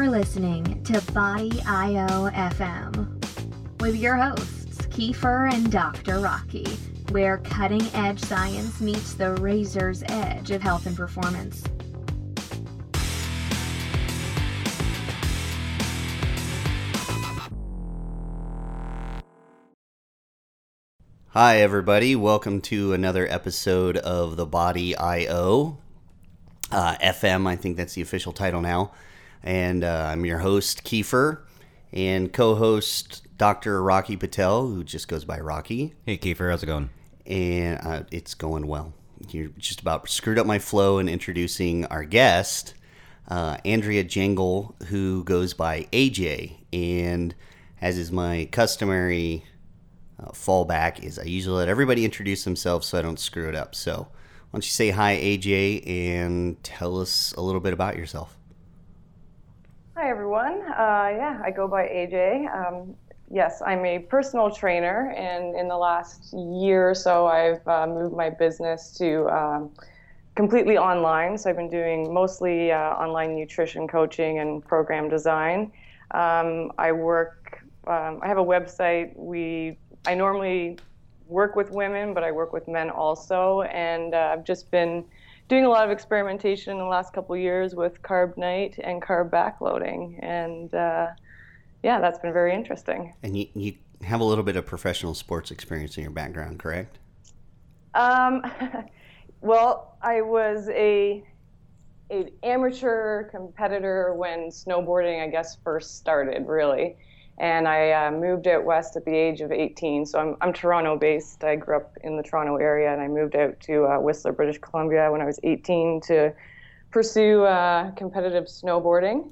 You're listening to Body IO FM with your hosts, Kiefer and Dr. Rocky, where cutting edge science meets the razor's edge of health and performance. Hi, everybody. Welcome to another episode of the Body IO. Uh, FM, I think that's the official title now. And uh, I'm your host, Kiefer, and co host Dr. Rocky Patel, who just goes by Rocky. Hey, Kiefer, how's it going? And uh, it's going well. You just about screwed up my flow in introducing our guest, uh, Andrea Jengle, who goes by AJ. And as is my customary uh, fallback is I usually let everybody introduce themselves so I don't screw it up. So why don't you say hi, AJ, and tell us a little bit about yourself? Hi, everyone. Uh, yeah, I go by AJ. Um, yes, I'm a personal trainer, and in the last year or so, I've uh, moved my business to um, completely online. So I've been doing mostly uh, online nutrition coaching and program design. Um, I work. Um, I have a website. We I normally work with women, but I work with men also, and uh, I've just been doing a lot of experimentation in the last couple years with Carb Nite and carb backloading, and uh, yeah, that's been very interesting. And you, you have a little bit of professional sports experience in your background, correct? Um, well, I was a an amateur competitor when snowboarding, I guess, first started, really and I uh, moved out west at the age of 18. So I'm, I'm Toronto based. I grew up in the Toronto area, and I moved out to uh, Whistler, British Columbia when I was 18 to pursue uh, competitive snowboarding.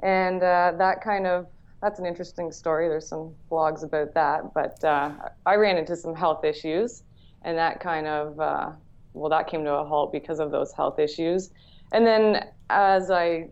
And uh, that kind of that's an interesting story. There's some blogs about that, but uh, I ran into some health issues, and that kind of uh, well, that came to a halt because of those health issues. And then as I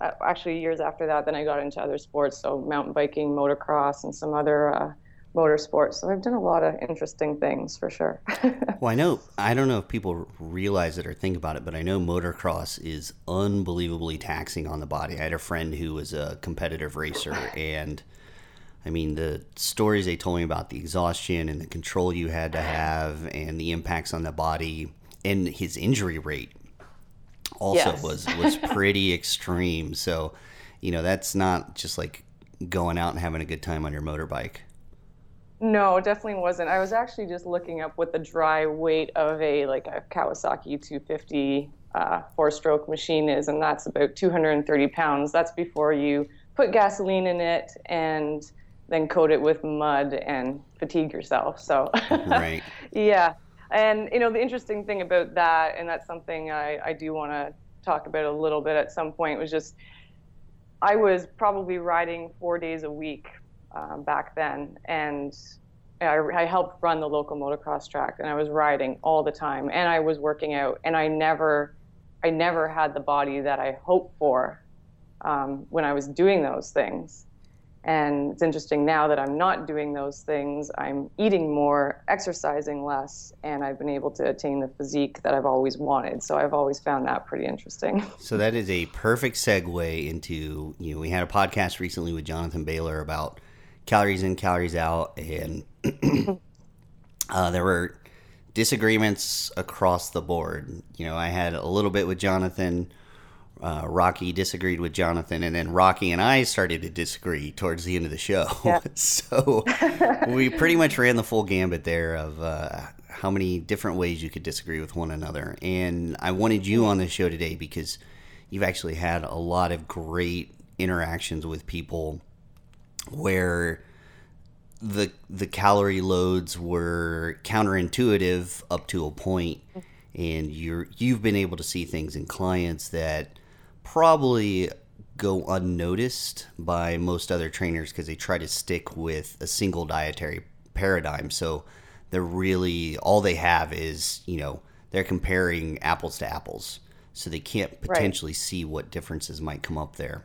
actually years after that, then I got into other sports, so mountain biking, motocross, and some other uh, motorsports. So I've done a lot of interesting things for sure. well, I know I don't know if people realize it or think about it, but I know motocross is unbelievably taxing on the body. I had a friend who was a competitive racer, and I mean the stories they told me about the exhaustion and the control you had to have, and the impacts on the body, and his injury rate also yes. was was pretty extreme. So, you know, that's not just like going out and having a good time on your motorbike. No, definitely wasn't. I was actually just looking up what the dry weight of a like a Kawasaki 250 uh, four-stroke machine is, and that's about 230 pounds. That's before you put gasoline in it and then coat it with mud and fatigue yourself. So, right. yeah, and you know the interesting thing about that, and that's something I, I do want to talk about a little bit at some point, was just I was probably riding four days a week um, back then, and I, I, helped run the local motocross track, and I was riding all the time, and I was working out, and I never, I never had the body that I hoped for um, when I was doing those things. And it's interesting now that I'm not doing those things, I'm eating more, exercising less, and I've been able to attain the physique that I've always wanted. So I've always found that pretty interesting. So that is a perfect segue into, you know, we had a podcast recently with Jonathan Bailor about calories in, calories out, and uh, there were disagreements across the board. You know, I had a little bit with Jonathan uh, Rocky disagreed with Jonathan, and then Rocky and I started to disagree towards the end of the show. Yeah. so we pretty much ran the full gambit there of uh, how many different ways you could disagree with one another. And I wanted you on the show today because you've actually had a lot of great interactions with people where the the calorie loads were counterintuitive up to a point and you're you've been able to see things in clients that probably go unnoticed by most other trainers because they try to stick with a single dietary paradigm. So they're really all they have is you know they're comparing apples to apples, so they can't potentially right. see what differences might come up there.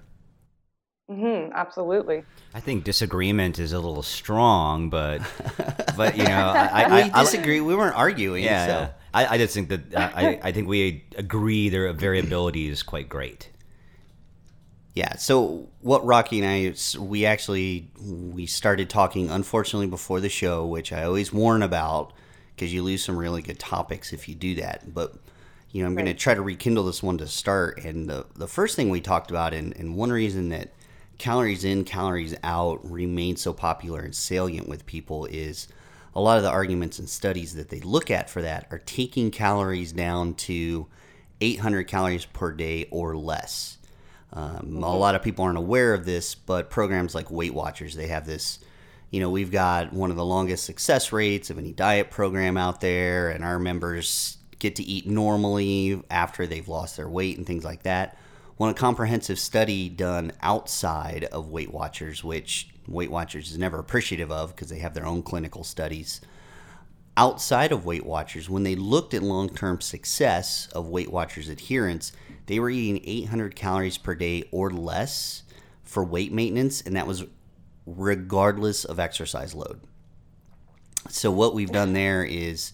Mm-hmm, absolutely. I think disagreement is a little strong, but but you know, I, I, we disagree. We weren't arguing. Yeah, so. yeah. I, I just think that uh, I, I think we agree their variability is quite great. Yeah. So what Rocky and I we actually we started talking unfortunately before the show, which I always warn about because you lose some really good topics if you do that. But you know, I'm going to try to rekindle this one to start. And the the first thing we talked about, and, and one reason that calories in, calories out remain so popular and salient with people is a lot of the arguments and studies that they look at for that are taking calories down to 800 calories per day or less. Um, mm-hmm. A lot of people aren't aware of this, but programs like Weight Watchers, they have this. You know, we've got one of the longest success rates of any diet program out there, and our members get to eat normally after they've lost their weight and things like that. Well, a comprehensive study done outside of Weight Watchers, which Weight Watchers is never appreciative of because they have their own clinical studies. Outside of Weight Watchers, when they looked at long term success of Weight Watchers adherence, they were eating 800 calories per day or less for weight maintenance, and that was regardless of exercise load. So, what we've done there is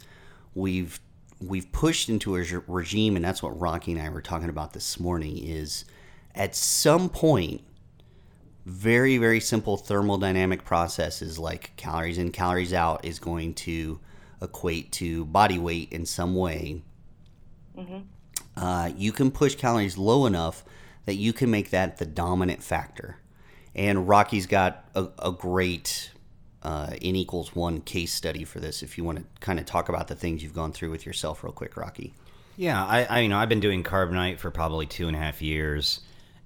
we've we've pushed into a regime, and that's what Rocky and I were talking about this morning. Is at some point, very very simple thermodynamic processes like calories in, calories out is going to equate to body weight in some way. Mm-hmm. Uh, you can push calories low enough that you can make that the dominant factor. And Rocky's got a, a great uh, n equals one case study for this. If you want to kind of talk about the things you've gone through with yourself, real quick, Rocky. Yeah, I, I you know I've been doing Carb Nite for probably two and a half years,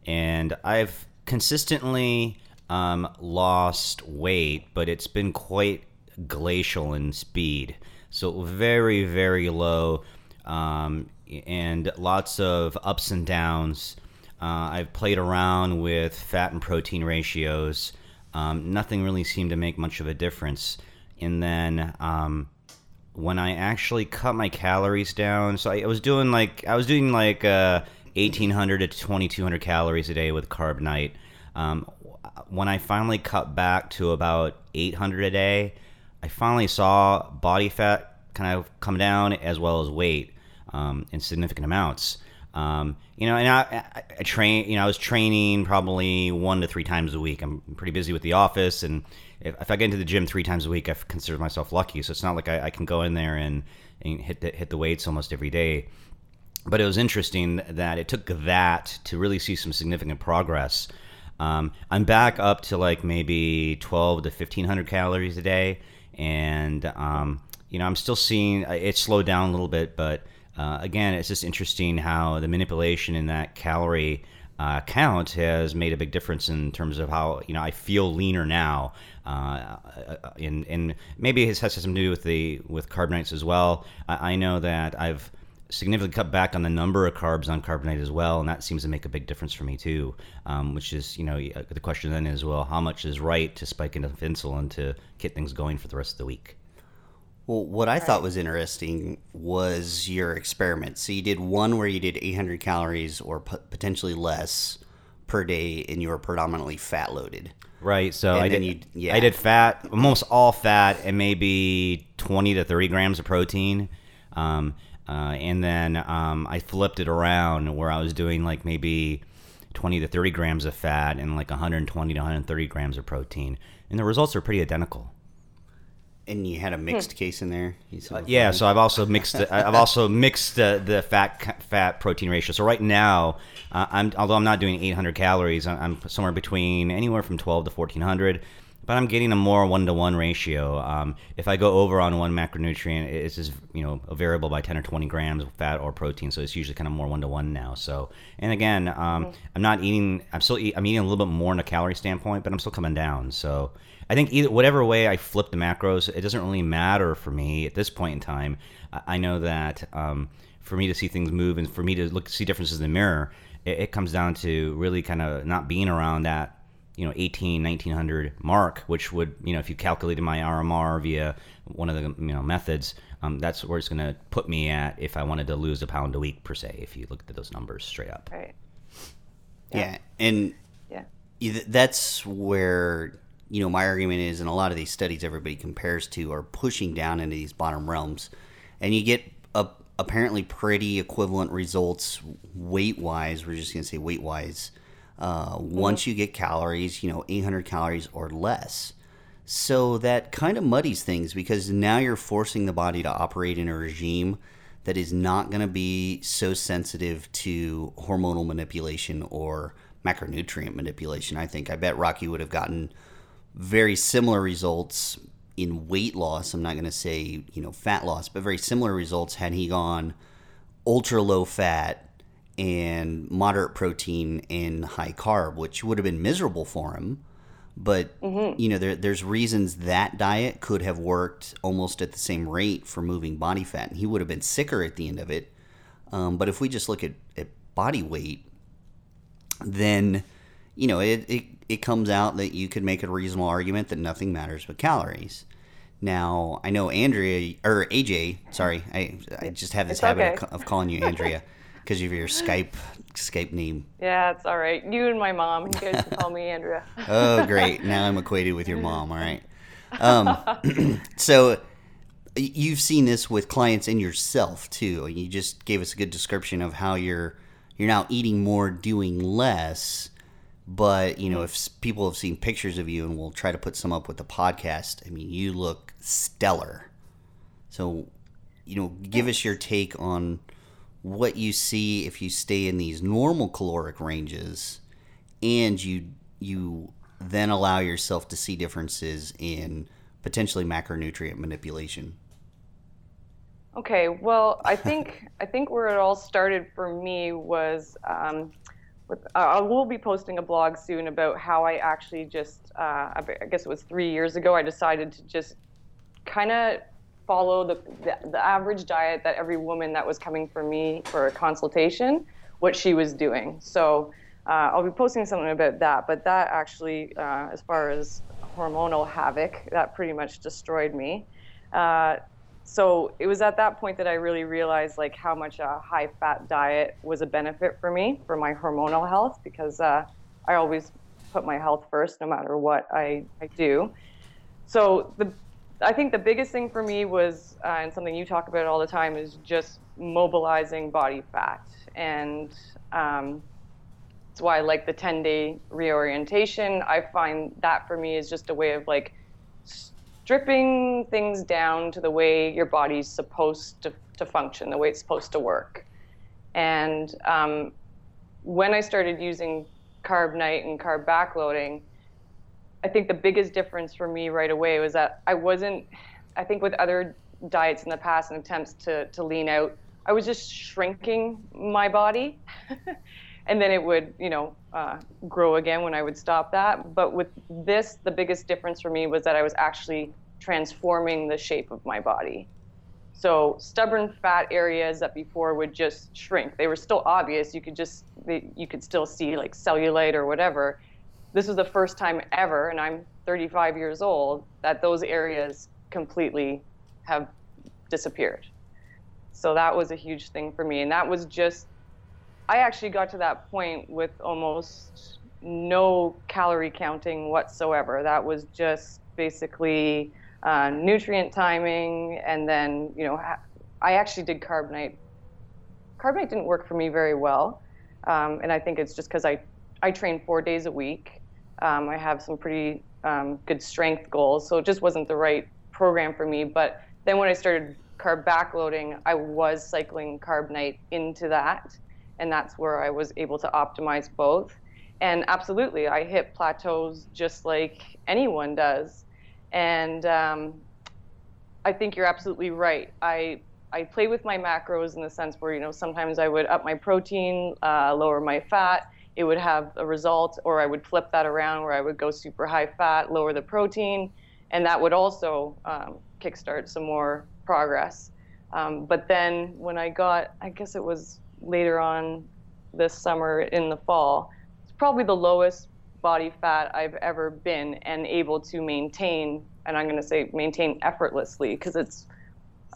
and I've consistently um, lost weight, but it's been quite glacial in speed. So very very low, um, and lots of ups and downs. Uh, I've played around with fat and protein ratios um, nothing really seemed to make much of a difference. And then um, when I actually cut my calories down, so I, I was doing like I was doing like uh, 1800 to 2200 calories a day with Carb Nite. Um, when I finally cut back to about 800 a day, I finally saw body fat kind of come down as well as weight um, in significant amounts. Um, you know, and I, I, I, train. You know, I was training probably one to three times a week. I'm pretty busy with the office, and if, if I get into the gym three times a week, I consider myself lucky. So it's not like I, I can go in there and, and hit the, hit the weights almost every day. But it was interesting that it took that to really see some significant progress. Um, I'm back up to like maybe 12 to 1500 calories a day, and um, you know, I'm still seeing it slowed down a little bit, but uh, again, it's just interesting how the manipulation in that calorie uh, count has made a big difference in terms of how you know I feel leaner now, uh, and and maybe it has something to do with the with Carb Nites as well. I, I, know that I've significantly cut back on the number of carbs on Carb Nite as well, and that seems to make a big difference for me too. Um, which is you know the question then is well, how much is right to spike enough insulin to get things going for the rest of the week? Well, what I right. thought was interesting was your experiment. So you did one where you did 800 calories or p- potentially less per day, and you were predominantly fat loaded. Right. So and I did. You, yeah. I did fat, almost all fat, and maybe 20 to 30 grams of protein. Um, uh, and then um, I flipped it around where I was doing like maybe 20 to 30 grams of fat and like 120 to 130 grams of protein, and the results are pretty identical. And you had a mixed hmm. case in there. Uh, yeah, so I've also mixed. I've also mixed the, the fat fat protein ratio. So right now, uh, I'm although I'm not doing 800 calories, I'm somewhere between anywhere from 12 to 1400. But I'm getting a more one to one ratio. Um, if I go over on one macronutrient, it's just you know a variable by 10 or 20 grams of fat or protein. So it's usually kind of more one to one now. So and again, um, mm-hmm. I'm not eating. I'm still eat, I'm eating a little bit more in a calorie standpoint, but I'm still coming down. So I think either whatever way I flip the macros, it doesn't really matter for me at this point in time. I know that um, for me to see things move and for me to look see differences in the mirror, it, it comes down to really kind of not being around that you know 18 1900 mark which would you know if you calculated my rmr via one of the you know methods um, that's where it's going to put me at if i wanted to lose a pound a week per se if you looked at those numbers straight up. Right. Yeah, yeah. and yeah. that's where you know, my argument is in a lot of these studies everybody compares to are pushing down into these bottom realms, and you get a, apparently pretty equivalent results weight wise. We're just going to say weight wise uh, once you get calories, you know, 800 calories or less. So that kind of muddies things because now you're forcing the body to operate in a regime that is not going to be so sensitive to hormonal manipulation or macronutrient manipulation. I think I bet Rocky would have gotten very similar results in weight loss. I'm not going to say, you know, fat loss, but very similar results had he gone ultra low fat and moderate protein and high carb, which would have been miserable for him. But mm-hmm. you know, there, there's reasons that diet could have worked almost at the same rate for moving body fat, and he would have been sicker at the end of it. Um, but if we just look at, at body weight, then you know it, it it comes out that you could make a reasonable argument that nothing matters but calories. Now I know Andrea or AJ. Sorry, I I just have this it's habit okay. of, of calling you Andrea because of your Skype Skype name. Yeah, it's all right. You and my mom. You guys can call me Andrea. oh, great! Now I'm equated with your mom. All right. Um, so you've seen this with clients and yourself too. You just gave us a good description of how you're you're now eating more, doing less. But you know, if people have seen pictures of you, and we'll try to put some up with the podcast. I mean, you look stellar. So, you know, give us your take on what you see if you stay in these normal caloric ranges, and you you then allow yourself to see differences in potentially macronutrient manipulation. Okay, well, I think I think where it all started for me was um, with, uh, I will be posting a blog soon about how I actually just uh, I guess it was three years ago I decided to just kind of follow the, the, the average diet that every woman that was coming for me for a consultation what she was doing. So uh, I'll be posting something about that, but that actually, uh, as far as hormonal havoc, that pretty much destroyed me. Uh, so it was at that point that I really realized like how much a high fat diet was a benefit for me for my hormonal health because uh, I always put my health first no matter what I, I do. So the I think the biggest thing for me was uh, and something you talk about all the time is just mobilizing body fat and um, that's why I like the 10 day reorientation. I find that for me is just a way of like stripping things down to the way your body's supposed to, to function, the way it's supposed to work. And um, when I started using Carb Nite and carb backloading, I think the biggest difference for me right away was that I wasn't, I think with other diets in the past and attempts to, to lean out, I was just shrinking my body. and then it would, you know, uh, grow again when I would stop that. But with this, the biggest difference for me was that I was actually transforming the shape of my body. So stubborn fat areas that before would just shrink. They were still obvious. You could just they, you could still see like cellulite or whatever. This was the first time ever, and I'm 35 years old, that those areas completely have disappeared. So that was a huge thing for me, and that was just I actually got to that point with almost no calorie counting whatsoever. That was just basically uh, nutrient timing, and then you know I actually did Carb Nite. Carb Nite didn't work for me very well, um, and I think it's just because I I train four days a week. Um, I have some pretty um, good strength goals, so it just wasn't the right program for me. But then when I started carb backloading, I was cycling Carb Nite into that and that's where I was able to optimize both. And absolutely, I hit plateaus just like anyone does. And um, I think you're absolutely right. I I play with my macros in the sense where you know sometimes I would up my protein, uh, lower my fat. It would have a result, or I would flip that around where I would go super high fat, lower the protein, and that would also um, kickstart some more progress. Um, but then when I got, I guess it was later on this summer in the fall. It's probably the lowest body fat I've ever been and able to maintain, and I'm going to say maintain effortlessly because it's,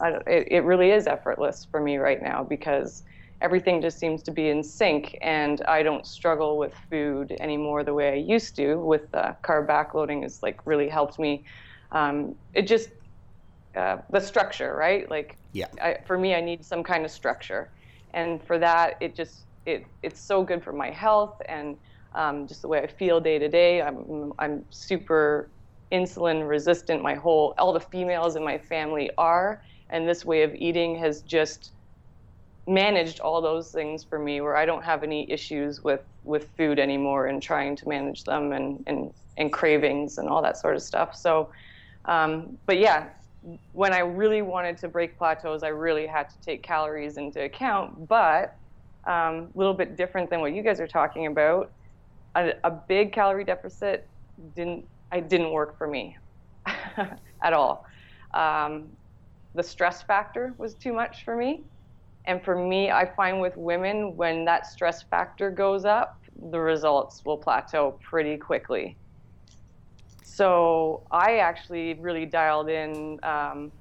it, it really is effortless for me right now because everything just seems to be in sync and I don't struggle with food anymore the way I used to with uh, carb backloading has like really helped me. Um, it just, uh, the structure, right? Like, yeah. I, for me, I need some kind of structure and for that it just it it's so good for my health and um, just the way I feel day to day. I'm I'm super insulin resistant. My whole all the females in my family are, and this way of eating has just managed all those things for me where I don't have any issues with with food anymore and trying to manage them and and and cravings and all that sort of stuff. So, um, but yeah, when I really wanted to break plateaus, I really had to take calories into account. But a um, little bit different than what you guys are talking about. A, a big calorie deficit didn't I didn't work for me at all. Um, the stress factor was too much for me. And for me, I find with women, when that stress factor goes up, the results will plateau pretty quickly. So I actually really dialed in um,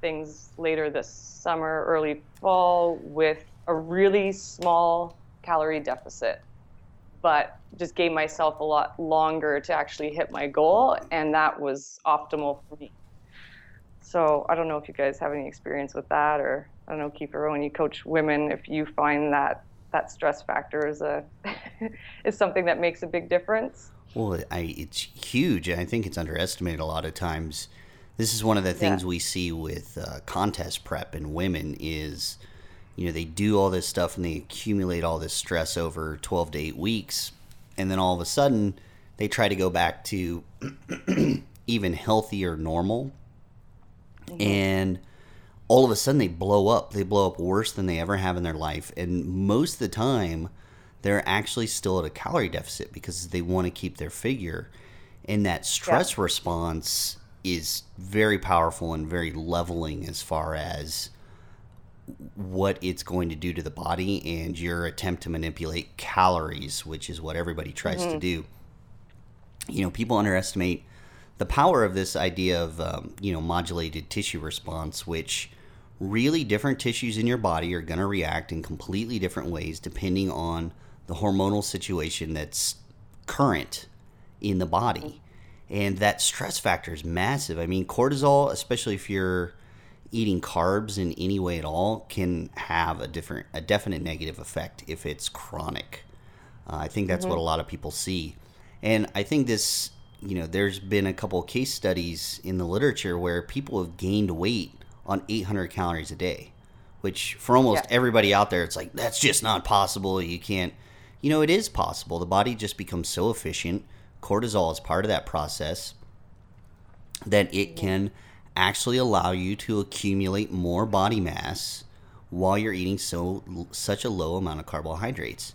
things later this summer, early fall, with a really small calorie deficit, but just gave myself a lot longer to actually hit my goal, and that was optimal for me. So I don't know if you guys have any experience with that, or I don't know, Kiefer, when you coach women, if you find that that stress factor is a is something that makes a big difference. Well, I, it's huge. I think it's underestimated a lot of times. This is one of the things yeah. we see with uh, contest prep in women is, you know, they do all this stuff and they accumulate all this stress over 12 to 8 weeks. And then all of a sudden, they try to go back to even healthier normal. Mm-hmm. And all of a sudden, they blow up. They blow up worse than they ever have in their life. And most of the time, they're actually still at a calorie deficit because they want to keep their figure. And that stress yeah. response is very powerful and very leveling as far as what it's going to do to the body and your attempt to manipulate calories, which is what everybody tries mm-hmm. to do. You know, people underestimate the power of this idea of, um, you know, modulated tissue response, which really different tissues in your body are going to react in completely different ways depending on the hormonal situation that's current in the body. And that stress factor is massive. I mean, cortisol, especially if you're eating carbs in any way at all, can have a different, a definite negative effect if it's chronic. Uh, I think that's mm-hmm. what a lot of people see. And I think this, you know, there's been a couple of case studies in the literature where people have gained weight on 800 calories a day, which for almost yeah. everybody out there, it's like, that's just not possible. You can't you know, it is possible. The body just becomes so efficient. Cortisol is part of that process that it can actually allow you to accumulate more body mass while you're eating so such a low amount of carbohydrates.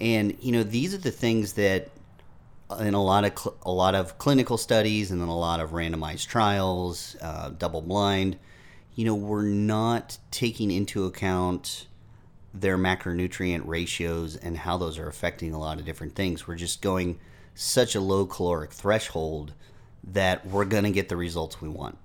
And you know, these are the things that in a lot of cl- a lot of clinical studies and then a lot of randomized trials, uh, double blind, you know, we're not taking into account their macronutrient ratios and how those are affecting a lot of different things. We're just going such a low caloric threshold that we're going to get the results we want.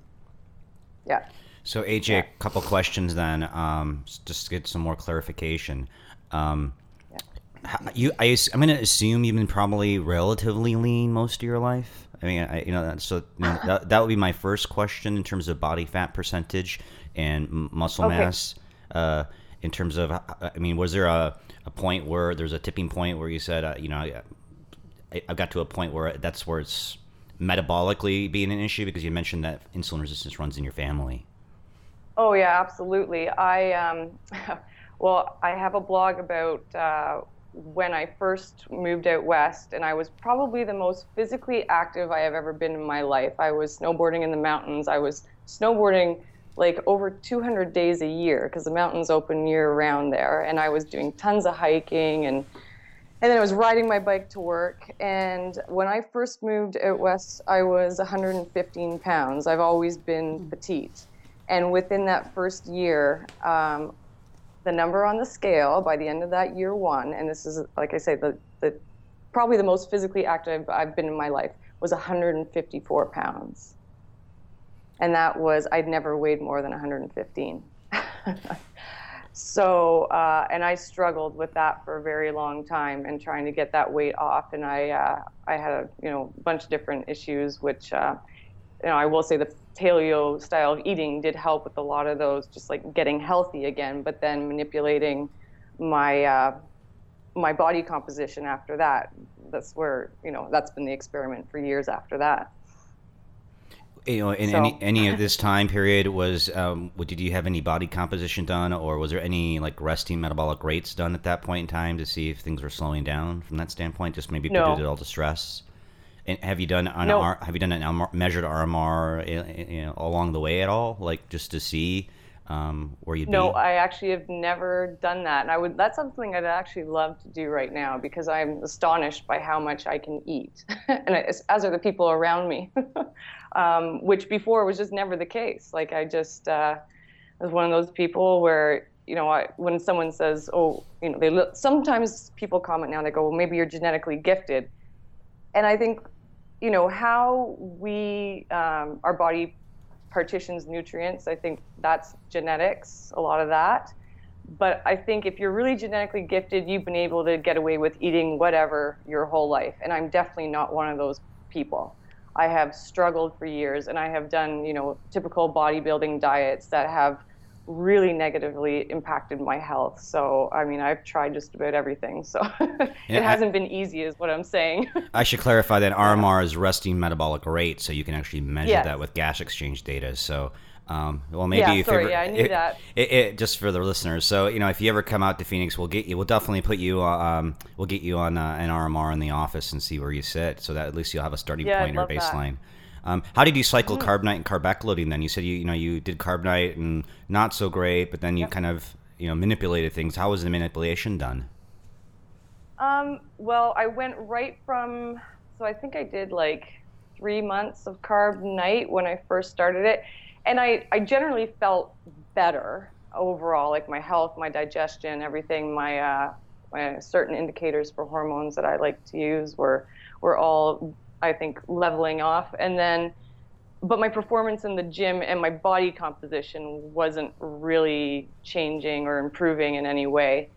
Yeah. So AJ, yeah. a couple questions then, um, just to get some more clarification. Um, yeah. you, I, I'm going to assume you've been probably relatively lean most of your life. I mean, I, you know, so you know, that, that would be my first question in terms of body fat percentage and muscle okay. mass. Uh, in terms of i mean was there a, a point where there's a tipping point where you said uh, you know I, I got to a point where that's where it's metabolically being an issue because you mentioned that insulin resistance runs in your family oh yeah absolutely i um, well i have a blog about uh, when i first moved out west and i was probably the most physically active i have ever been in my life. I was snowboarding in the mountains. I was snowboarding like over 200 days a year because the mountains open year round there and i was doing tons of hiking and and then i was riding my bike to work and when i first moved out west i was 115 pounds. I've always been petite. And within that first year um, the number on the scale by the end of that year one and this is like i say the, the probably the most physically active i've been in my life was 154 pounds and that was I'd never weighed more than 115. so uh, and I struggled with that for a very long time and trying to get that weight off. And I uh, I had a you know bunch of different issues, which uh, you know I will say the paleo style of eating did help with a lot of those, just like getting healthy again. But then manipulating my uh, my body composition after that. That's where you know that's been the experiment for years after that. You know, in So- any any of this time period, was um, did you have any body composition done, or was there any like resting metabolic rates done at that point in time to see if things were slowing down from that standpoint? Just maybe No. due to all the stress. And have you done an No. R, have you done an measured RMR uh, you know, along the way at all, like just to see um, where you'd No, be? I actually have never done that, and I would. That's something I'd actually love to do right now because I'm astonished by how much I can eat, and as, as are the people around me, um, which before was just never the case. Like I just uh, was one of those people where you know I, when someone says, "Oh, you know," they look, sometimes people comment now. They go, "Well, maybe you're genetically gifted," and I think, you know, how we um, our body partitions nutrients. I think that's genetics, a lot of that. But I think if you're really genetically gifted, you've been able to get away with eating whatever your whole life. And I'm definitely not one of those people. I have struggled for years and I have done, you know, typical bodybuilding diets that have really negatively impacted my health. So, I mean, I've tried just about everything. So Yeah, it I- hasn't been easy, is what I'm saying. I should clarify that RMR is resting metabolic rate, so you can actually measure Yes. that with gas exchange data. So, um, well, maybe Yeah, if sorry, ever, yeah, I knew it- that. It, it, just for the listeners. So, you know, if you ever come out to Phoenix, we'll get you. We'll definitely put you. uh, Um, we'll get you on uh, an RMR in the office and see where you sit, so that at least you'll have a starting Yeah, point or baseline. that. Um, how did you cycle Carb Nite and carb backloading? Then you said you you know you did Carb Nite and not so great, but then you kind of you know manipulated things. How was the manipulation done? Um, well, I went right from, so I think I did like three months of Carb Nite when I first started it. And I, I generally felt better overall, like my health, my digestion, everything, my, uh, my certain indicators for hormones that I like to use were, were all, I think, leveling off. And then, but my performance in the gym and my body composition wasn't really changing or improving in any way.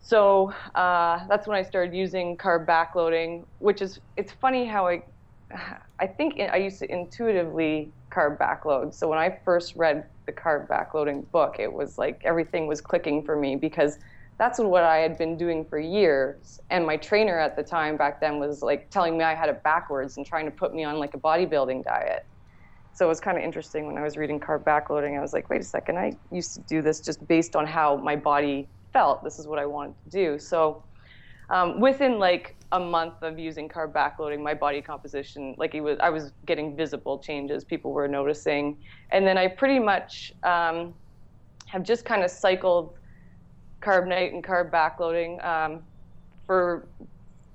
So uh, that's when I started using carb backloading, which is it's funny how I I think I used to intuitively carb backload. So when I first read the carb backloading book, it was like everything was clicking for me because that's what I had been doing for years. And my trainer at the time back then was like telling me I had it backwards and trying to put me on like a bodybuilding diet. So it was kind of interesting when I was reading carb backloading. I was like, wait a second, I used to do this just based on how my body felt. This is what I wanted to do. So um, within like a month of using carb backloading, my body composition, like it was, I was getting visible changes. People were noticing, and then I pretty much um, have just kind of cycled Carb Nite and carb backloading. Um, for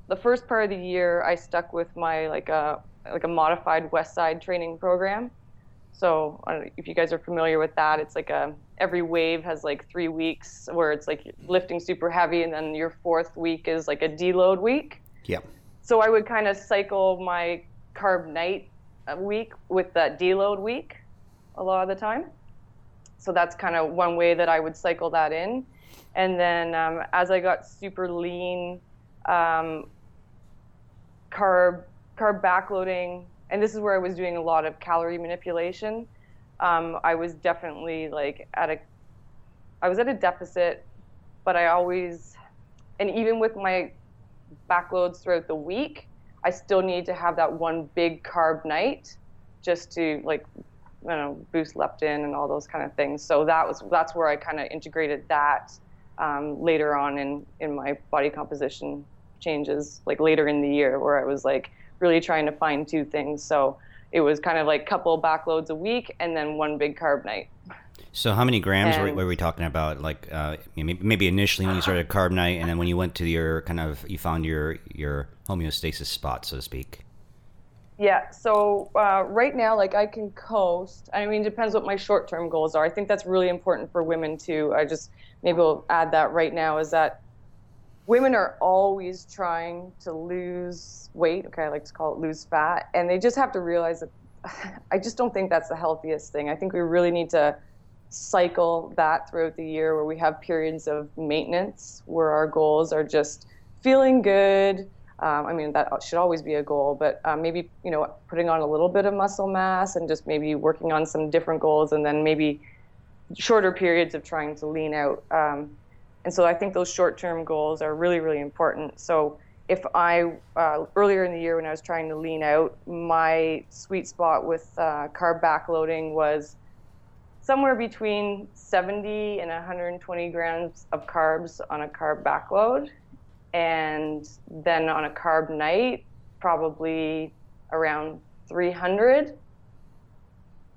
the first part of the year, I stuck with my like a like a modified West Side training program. So I don't know if you guys are familiar with that, it's like a every wave has like three weeks where it's like lifting super heavy, and then your fourth week is like a deload week. Yep. So I would kind of cycle my Carb Nite uh, week with that deload week a lot of the time. So that's kind of one way that I would cycle that in. And then um, as I got super lean, um, carb carb backloading, and this is where I was doing a lot of calorie manipulation. Um, I was definitely like at a, I was at a deficit, but I always, and even with my backloads throughout the week, I still need to have that one big Carb Nite just to like, don't know, boost leptin and all those kind of things. So that was that's where I kind of integrated that um, later on in in my body composition changes, like later in the year, where I was like really trying to find two things. So it was kind of like couple backloads a week and then one big Carb Nite. So how many grams were, And- were we talking about? Like uh, maybe, maybe initially when you started Carb Nite, and then when you went to your kind of you found your your homeostasis spot, so to speak. Yeah. So uh, right now, like I can coast. I mean, it depends what my short-term goals are. I think that's really important for women too. I just maybe I'll add that right now is that women are always trying to lose weight. Okay, I like to call it lose fat, and they just have to realize that. I just don't think that's the healthiest thing. I think we really need to cycle that throughout the year where we have periods of maintenance where our goals are just feeling good. Um, I mean, that should always be a goal, but uh, maybe, you know, putting on a little bit of muscle mass and just maybe working on some different goals and then maybe shorter periods of trying to lean out. Um, and so I think those short-term goals are really, really important. So if I uh, earlier in the year when I was trying to lean out, my sweet spot with uh, carb backloading was somewhere between 70 and 120 grams of carbs on a carb backload, and then on a Carb Nite, probably around 300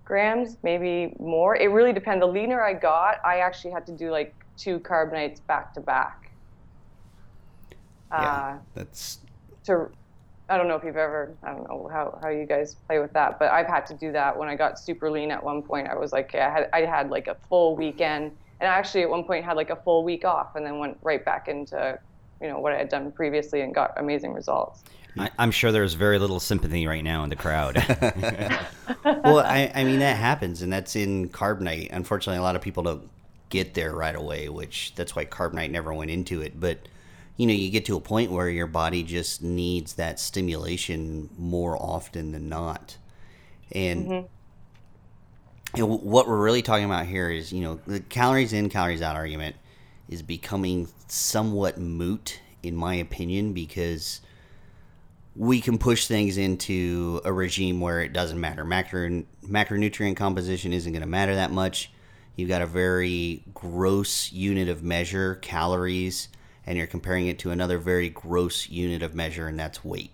grams, maybe more. It really depends. The leaner I got, I actually had to do like two Carb Nites back to back. Yeah, uh, that's to. I don't know if you've ever. I don't know how, how you guys play with that, but I've had to do that when I got super lean. At one point, I was like, I had I had like a full weekend, and I actually at one point had like a full week off, and then went right back into, you know, what I had done previously and got amazing results. I, am sure there's very little sympathy right now in the crowd. well, I, I mean that happens, and that's in Carb Nite. Unfortunately, a lot of people don't get there right away, which that's why Carb Nite never went into it. But you know, you get to a point where your body just needs that stimulation more often than not, and. Mm-hmm. And what we're really talking about here is, you know, the calories in, calories out argument is becoming somewhat moot, in my opinion, because we can push things into a regime where it doesn't matter. Macro macronutrient composition isn't going to matter that much. You've got a very gross unit of measure, calories, and you're comparing it to another very gross unit of measure, and that's weight.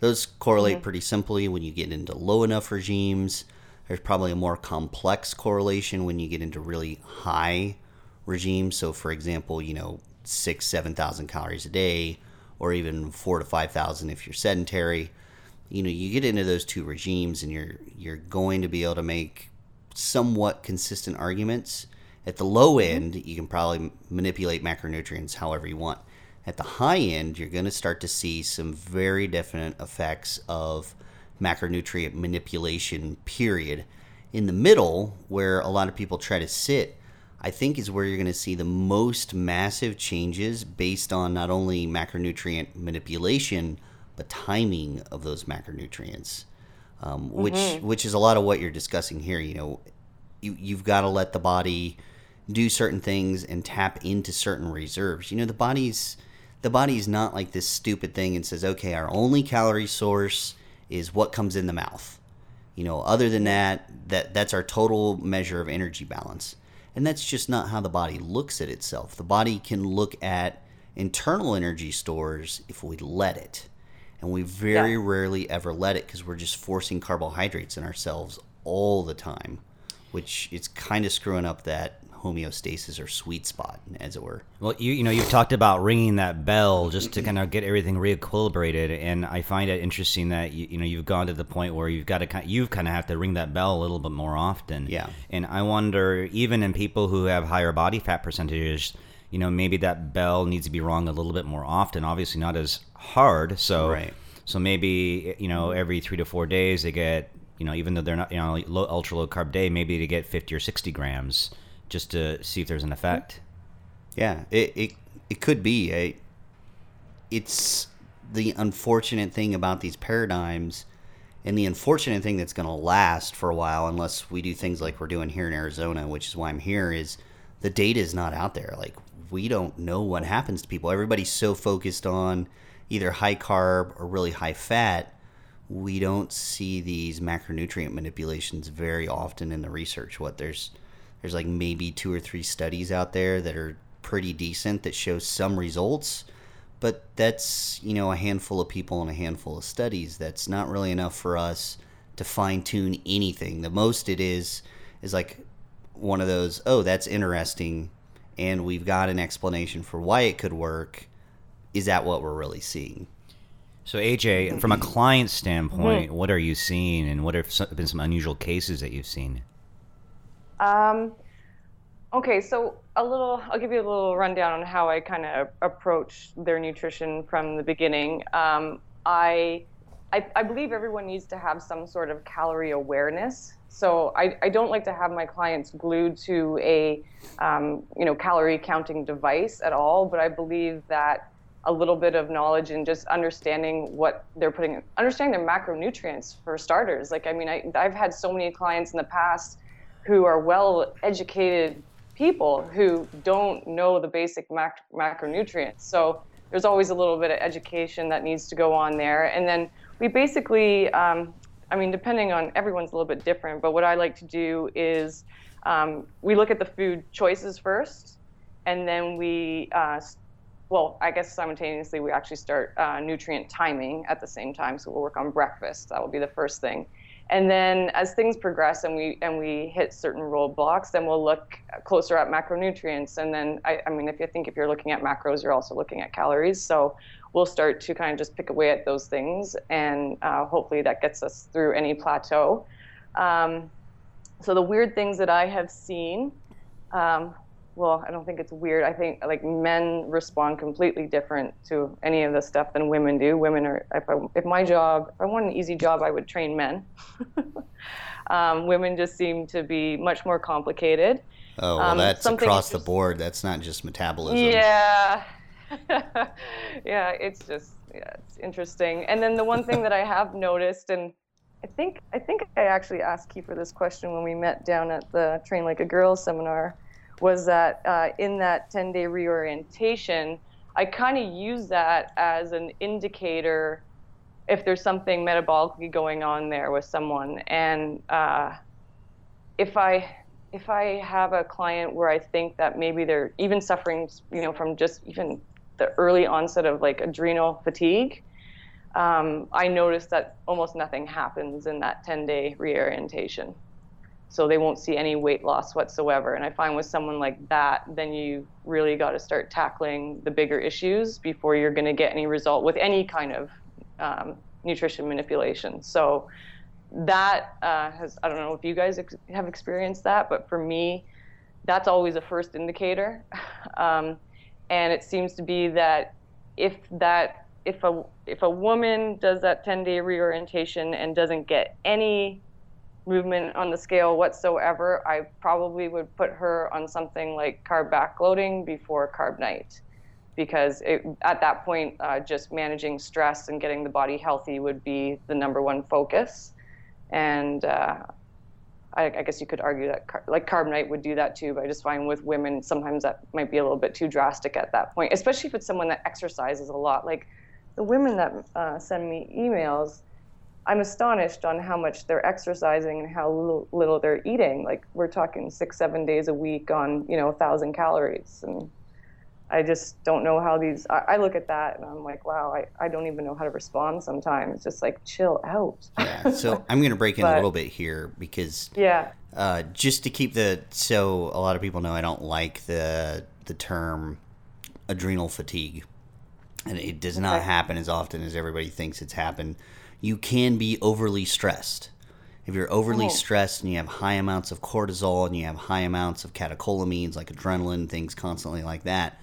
Those correlate mm-hmm. pretty simply when you get into low enough regimes. There's probably a more complex correlation when you get into really high regimes. So, for example, you know, six, 7,000 calories a day or even four to five thousand if you're sedentary. You know, you get into those two regimes, and you're you're going to be able to make somewhat consistent arguments. At the low mm-hmm. end, you can probably manipulate macronutrients however you want. At the high end, you're going to start to see some very definite effects of macronutrient manipulation, period. In the middle, where a lot of people try to sit, I think is where you're going to see the most massive changes based on not only macronutrient manipulation but timing of those macronutrients, um, mm-hmm. which which is a lot of what you're discussing here. You know, you you've got to let the body do certain things and tap into certain reserves. You know, the body's the body's not like this stupid thing and says, okay, our only calorie source is what comes in the mouth. You know, other than that, that that's our total measure of energy balance. And that's just not how the body looks at itself. The body can look at internal energy stores if we let it. And we very yeah. rarely ever let it because we're just forcing carbohydrates in ourselves all the time, which is kind of screwing up that homeostasis or sweet spot, as it were. Well, you you know you've talked about ringing that bell just to kind of get everything reequilibrated, and I find it interesting that you, you know you've gone to the point where you've got to kind you've kind of have to ring that bell a little bit more often. Yeah. And I wonder, even in people who have higher body fat percentages, you know maybe that bell needs to be rung a little bit more often. Obviously, not as hard. So. Right. So maybe you know every three to four days they get you know even though they're not you know low, ultra low carb day maybe to get 50 or 60 grams just to see if there's an effect. Yeah, it it, it could be. A, it's the unfortunate thing about these paradigms and the unfortunate thing that's going to last for a while unless we do things like we're doing here in Arizona, which is why I'm here is the data is not out there. Like we don't know what happens to people. Everybody's so focused on either high carb or really high fat. We don't see these macronutrient manipulations very often in the research. What there's there's like maybe two or three studies out there that are pretty decent that show some results but that's you know a handful of people and a handful of studies. That's not really enough for us to fine tune anything. The most it is is like one of those oh that's interesting and we've got an explanation for why it could work. Is that what we're really seeing? So aj from a client standpoint what are you seeing and what have been some unusual cases that you've seen um, okay, so a little, I'll give you a little rundown on how I kind of approach their nutrition from the beginning. Um, I, I, I, believe everyone needs to have some sort of calorie awareness. So I, I don't like to have my clients glued to a, um, you know, calorie counting device at all. But I believe that a little bit of knowledge and just understanding what they're putting, understanding their macronutrients for starters. Like, I mean, I, I've had so many clients in the past who are well educated people who don't know the basic mac- macronutrients. So there's always a little bit of education that needs to go on there. And then we basically, um, I mean, depending on everyone's a little bit different, but what I like to do is um, we look at the food choices first, and then we, uh, well, I guess simultaneously we actually start uh, nutrient timing at the same time. So we'll work on breakfast. That will be the first thing. And then as things progress and we and we hit certain roadblocks, then we'll look closer at macronutrients. And then I, I mean, if you think if you're looking at macros, you're also looking at calories. So we'll start to kind of just pick away at those things, and uh, hopefully that gets us through any plateau. Um, so the weird things that I have seen, um, well, I don't think it's weird. I think like men respond completely different to any of the stuff than women do. Women are, if, I, if my job, if I want an easy job, I would train men. um, women just seem to be much more complicated. Oh, well, um, that's across the board. That's not just metabolism. Yeah. yeah, it's just, yeah, it's interesting. And then the one thing that I have noticed, and I think I think I actually asked Kiefer this question when we met down at the Train Like a Girl seminar was that uh, in that 10 day reorientation, I kind of use that as an indicator if there's something metabolically going on there with someone. And uh, if I if I have a client where I think that maybe they're even suffering, you know, from just even the early onset of like adrenal fatigue, um, I notice that almost nothing happens in that 10 day reorientation so they won't see any weight loss whatsoever. And I find with someone like that, then you really got to start tackling the bigger issues before you're going to get any result with any kind of um, nutrition manipulation. So that uh, has, I don't know if you guys ex- have experienced that, but for me, that's always a first indicator. um, and it seems to be that if that if a if a woman does that 10 day reorientation and doesn't get any movement on the scale whatsoever, I probably would put her on something like carb backloading before Carb Nite. Because it, at that point, uh, just managing stress and getting the body healthy would be the number one focus. And uh, I, I, guess you could argue that car- like Carb Nite would do that too. But I just find with women, sometimes that might be a little bit too drastic at that point, especially if it's someone that exercises a lot. Like the women that uh, send me emails, I'm astonished on how much they're exercising and how little, little, they're eating. Like we're talking six, seven days a week on, you know, a thousand calories. And I just don't know how these, I, I, look at that and I'm like, wow, I, I don't even know how to respond sometimes. Just like, chill out. yeah. So I'm going to break in but, a little bit here because, yeah, uh, just to keep the, so a lot of people know I don't like the, the term adrenal fatigue. And it does not okay. happen as often as everybody thinks it's happened you can be overly stressed. If you're overly oh. stressed and you have high amounts of cortisol and you have high amounts of catecholamines like adrenaline, things constantly like that,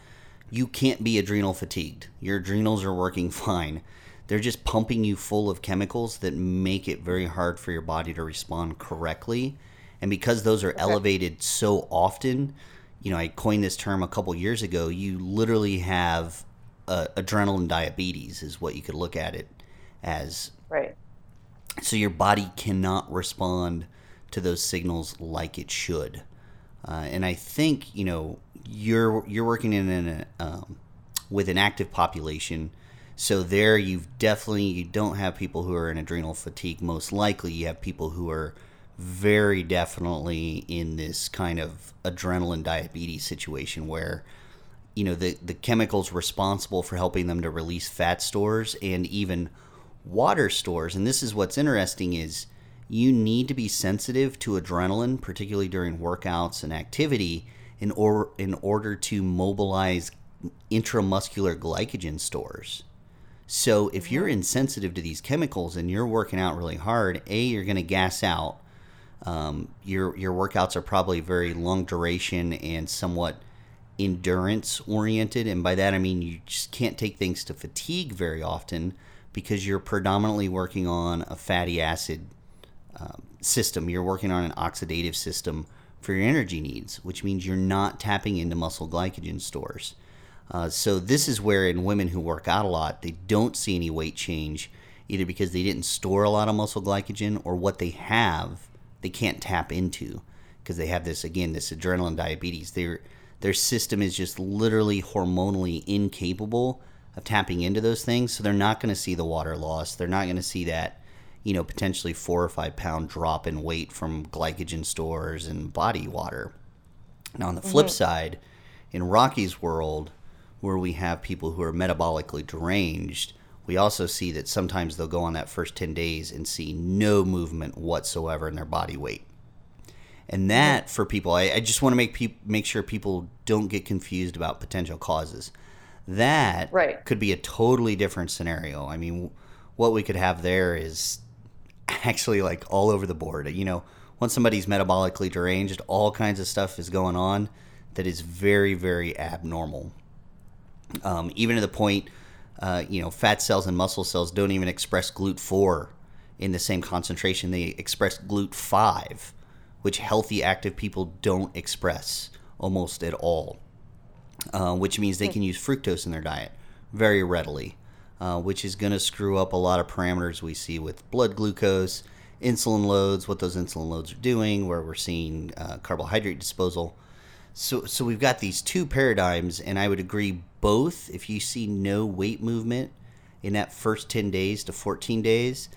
you can't be adrenal fatigued. Your adrenals are working fine. They're just pumping you full of chemicals that make it very hard for your body to respond correctly. And because those are okay. elevated so often, you know, I coined this term a couple years ago. You literally have uh, adrenaline diabetes, is what you could look at it as Right. So your body cannot respond to those signals like it should. Uh, and I think you know you're you're working in an um, with an active population, so there you've definitely you don't have people who are in adrenal fatigue. Most likely, you have people who are very definitely in this kind of adrenaline diabetes situation where you know the the chemicals responsible for helping them to release fat stores and even water stores and this is what's interesting is you need to be sensitive to adrenaline particularly during workouts and activity in or in order to mobilize intramuscular glycogen stores. So if you're insensitive to these chemicals and you're working out really hard a you're going to gas out. Um, your your workouts are probably very long duration and somewhat endurance oriented and by that i mean you just can't take things to fatigue very often because you're predominantly working on a fatty acid um, system. You're working on an oxidative system for your energy needs, which means you're not tapping into muscle glycogen stores. Uh, so this is where in women who work out a lot, they don't see any weight change, either because they didn't store a lot of muscle glycogen or what they have they can't tap into. because they have this again this adrenaline diabetes. Their their system is just literally hormonally incapable of tapping into those things, so they're not going to see the water loss. They're not going to see that you know potentially four or five pound drop in weight from glycogen stores and body water. Now on the flip mm-hmm. side, in Rocky's world, where we have people who are metabolically deranged we also see that sometimes they'll go on that first 10 days and see no movement whatsoever in their body weight. And that for people, I, I just want to make pe- make sure people don't get confused about potential causes. That right. could be a totally different scenario. I mean, what we could have there is actually like all over the board. You know, once somebody's metabolically deranged, all kinds of stuff is going on that is very, very abnormal. Um, even to the point uh, you know, fat cells and muscle cells don't even express GLUT4 in the same concentration. They express GLUT5, which healthy, active people don't express almost at all, uh, which means they can use fructose in their diet very readily, uh, which is going to screw up a lot of parameters we see with blood glucose, insulin loads, what those insulin loads are doing, where we're seeing uh, carbohydrate disposal. So, so we've got these two paradigms, and I would agree both. If you see no weight movement in that first 10 days to 14 days,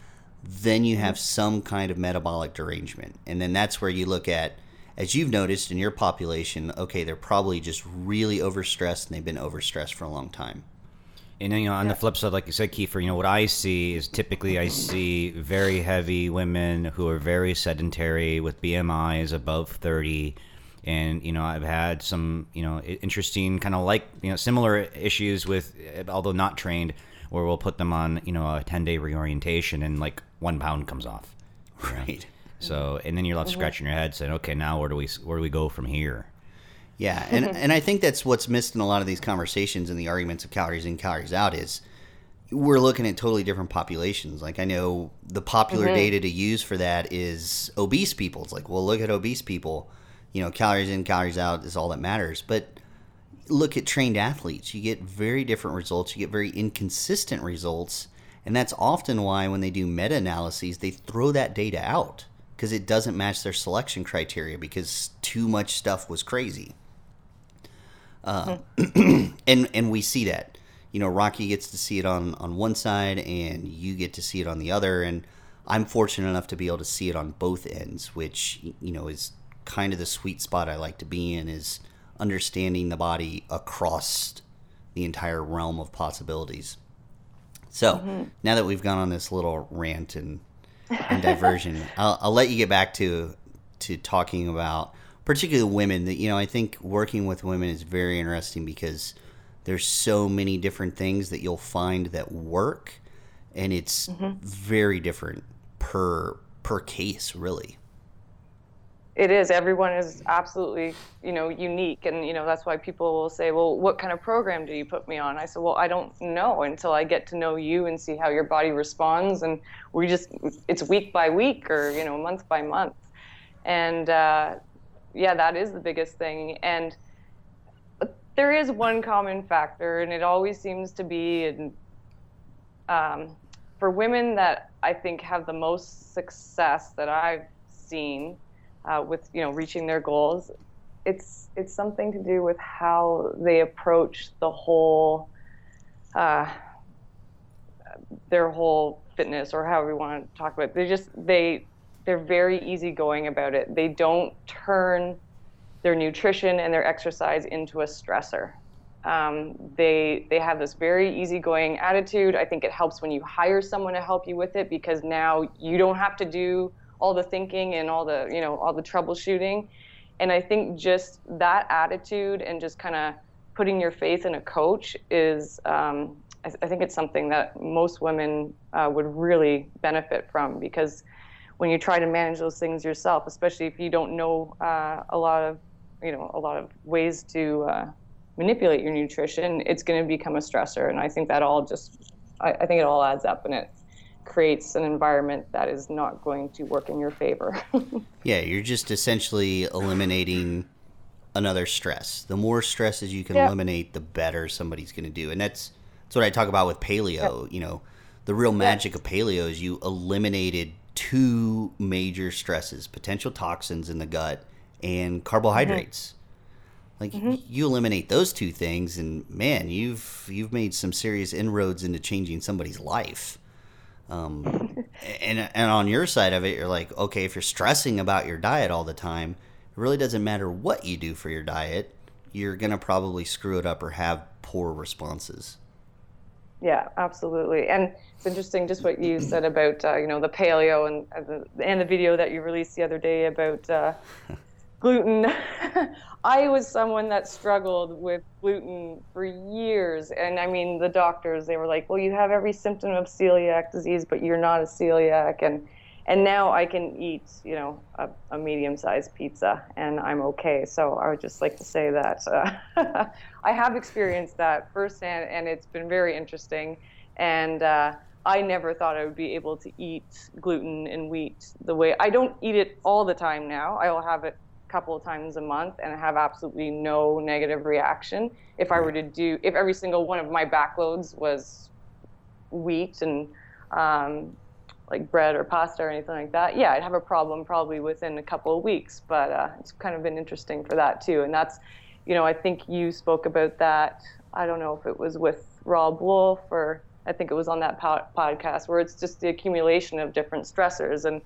then you have some kind of metabolic derangement. And then that's where you look at, as you've noticed in your population, okay, they're probably just really overstressed and they've been overstressed for a long time. And then, you know, on yeah. the flip side, like you said, Kiefer, you know, what I see is typically I see very heavy women who are very sedentary with BMIs above 30 and you know I've had some you know interesting kind of like you know similar issues with although not trained where we'll put them on you know a 10 day reorientation and like one pound comes off right so and then you're left mm-hmm. scratching your head saying okay now where do we where do we go from here yeah and and I think that's what's missed in a lot of these conversations and the arguments of calories in calories out is we're looking at totally different populations. Like I know the popular mm-hmm. data to use for that is obese people. It's like, well, look at obese people you know, calories in, calories out is all that matters. But look at trained athletes. You get very different results. You get very inconsistent results. And that's often why when they do meta analyses, they throw that data out because it doesn't match their selection criteria because too much stuff was crazy. Uh, and and we see that. You know, Rocky gets to see it on on one side, and you get to see it on the other. And I'm fortunate enough to be able to see it on both ends, which you know is kind of the sweet spot I like to be in is understanding the body across the entire realm of possibilities. So mm-hmm. now that we've gone on this little rant and, and diversion, I'll, I'll let you get back to to talking about particularly women. That you know, I think working with women is very interesting because there's so many different things that you'll find that work, and it's mm-hmm. very different per per case, really it is. Everyone is absolutely you know unique. And you know that's why people will say well what kind of program do you put me on? I said well i don't know until i get to know you and see how your body responds. And we just it's week by week or you know month by month. And uh, yeah that is the biggest thing. And there is one common factor and it always seems to be in, um, for women that i think have the most success that i've seen uh, with you know reaching their goals it's it's something to do with how they approach the whole uh, their whole fitness or however you want to talk about it. they just they they're very easygoing about it they don't turn their nutrition and their exercise into a stressor um, they they have this very easygoing attitude. I think it helps when you hire someone to help you with it because now you don't have to do all the thinking and all the you know all the troubleshooting. And i think just that attitude and just kind of putting your faith in a coach is um, I, I, think it's something that most women uh, would really benefit from because when you try to manage those things yourself especially if you don't know uh, a lot of you know a lot of ways to uh, manipulate your nutrition it's going to become a stressor. And i think that all just I, I think it all adds up and it creates an environment that is not going to work in your favor. yeah, you're just essentially eliminating another stress. The more stresses you can eliminate, the better somebody's going to do. And that's that's what I talk about with paleo. You know, the real magic of paleo is you eliminated two major stresses, potential toxins in the gut and carbohydrates. Mm-hmm. Like mm-hmm. you eliminate those two things, and man, you've you've made some serious inroads into changing somebody's life. Um, and and on your side of it, you're like, okay, if you're stressing about your diet all the time, it really doesn't matter what you do for your diet. You're gonna probably screw it up or have poor responses. Yeah, absolutely. And it's interesting just what you said about uh, you know the paleo and and the, and the video that you released the other day about uh, gluten. I was someone that struggled with gluten for years, and I mean the doctors they were like, "Well, you have every symptom of celiac disease, but you're not a celiac," and and now I can eat you know a, a medium-sized pizza and I'm okay. So I would just like to say that uh, I have experienced that firsthand, and it's been very interesting, and. Uh, I never thought I would be able to eat gluten and wheat the way I don't eat it all the time now. I will have it couple of times a month and have absolutely no negative reaction. If I were to do, if every single one of my backloads was wheat and um, like bread or pasta or anything like that, yeah, I'd have a problem probably within a couple of weeks. But uh, it's kind of been interesting for that too. And that's, you know, I think you spoke about that. I don't know if it was with Robb Wolf or I think it was on that po- podcast where it's just the accumulation of different stressors. And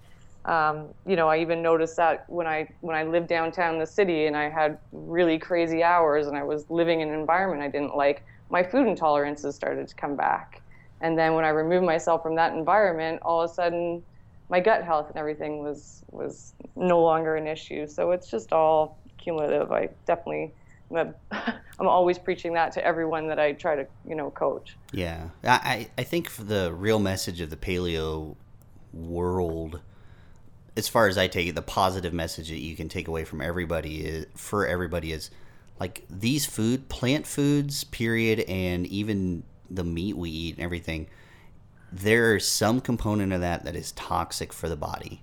um, you know, I even noticed that when I when I lived downtown the city and I had really crazy hours and I was living in an environment I didn't like, my food intolerances started to come back. And then when I removed myself from that environment, all of a sudden my gut health and everything was was no longer an issue. So it's just all cumulative. I definitely I'm, a, I'm always preaching that to everyone that I try to you know coach. Yeah, I I think the real message of the paleo world, as far as I take it, the positive message that you can take away from everybody is for everybody is like these food, plant foods, period, and even the meat we eat and everything. There's some component of that that is toxic for the body,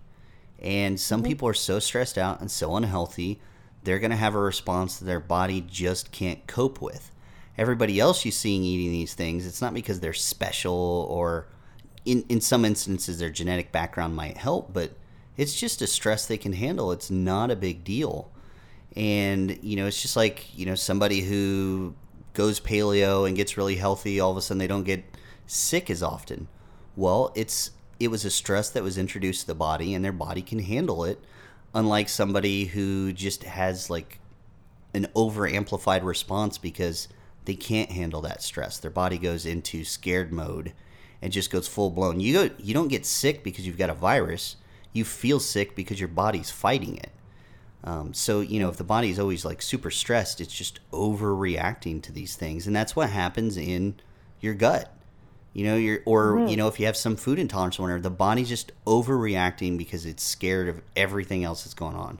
and some mm-hmm. people are so stressed out and so unhealthy they're going to have a response that their body just can't cope with. Everybody else you're seeing eating these things, it's not because they're special or in, in some instances their genetic background might help, but it's just a stress they can handle. It's not a big deal. And, you know, it's just like, you know, somebody who goes paleo and gets really healthy, all of a sudden they don't get sick as often. Well, it's it was a stress that was introduced to the body and their body can handle it unlike somebody who just has like an over amplified response because they can't handle that stress. Their body goes into scared mode and just goes full blown. You go, you don't get sick because you've got a virus. You feel sick because your body's fighting it. Um, so you know, if the body is always like super stressed, it's just overreacting to these things, and that's what happens in your gut. You know, you're or mm-hmm. you know, if you have some food intolerance or whatever, the body's just overreacting because it's scared of everything else that's going on.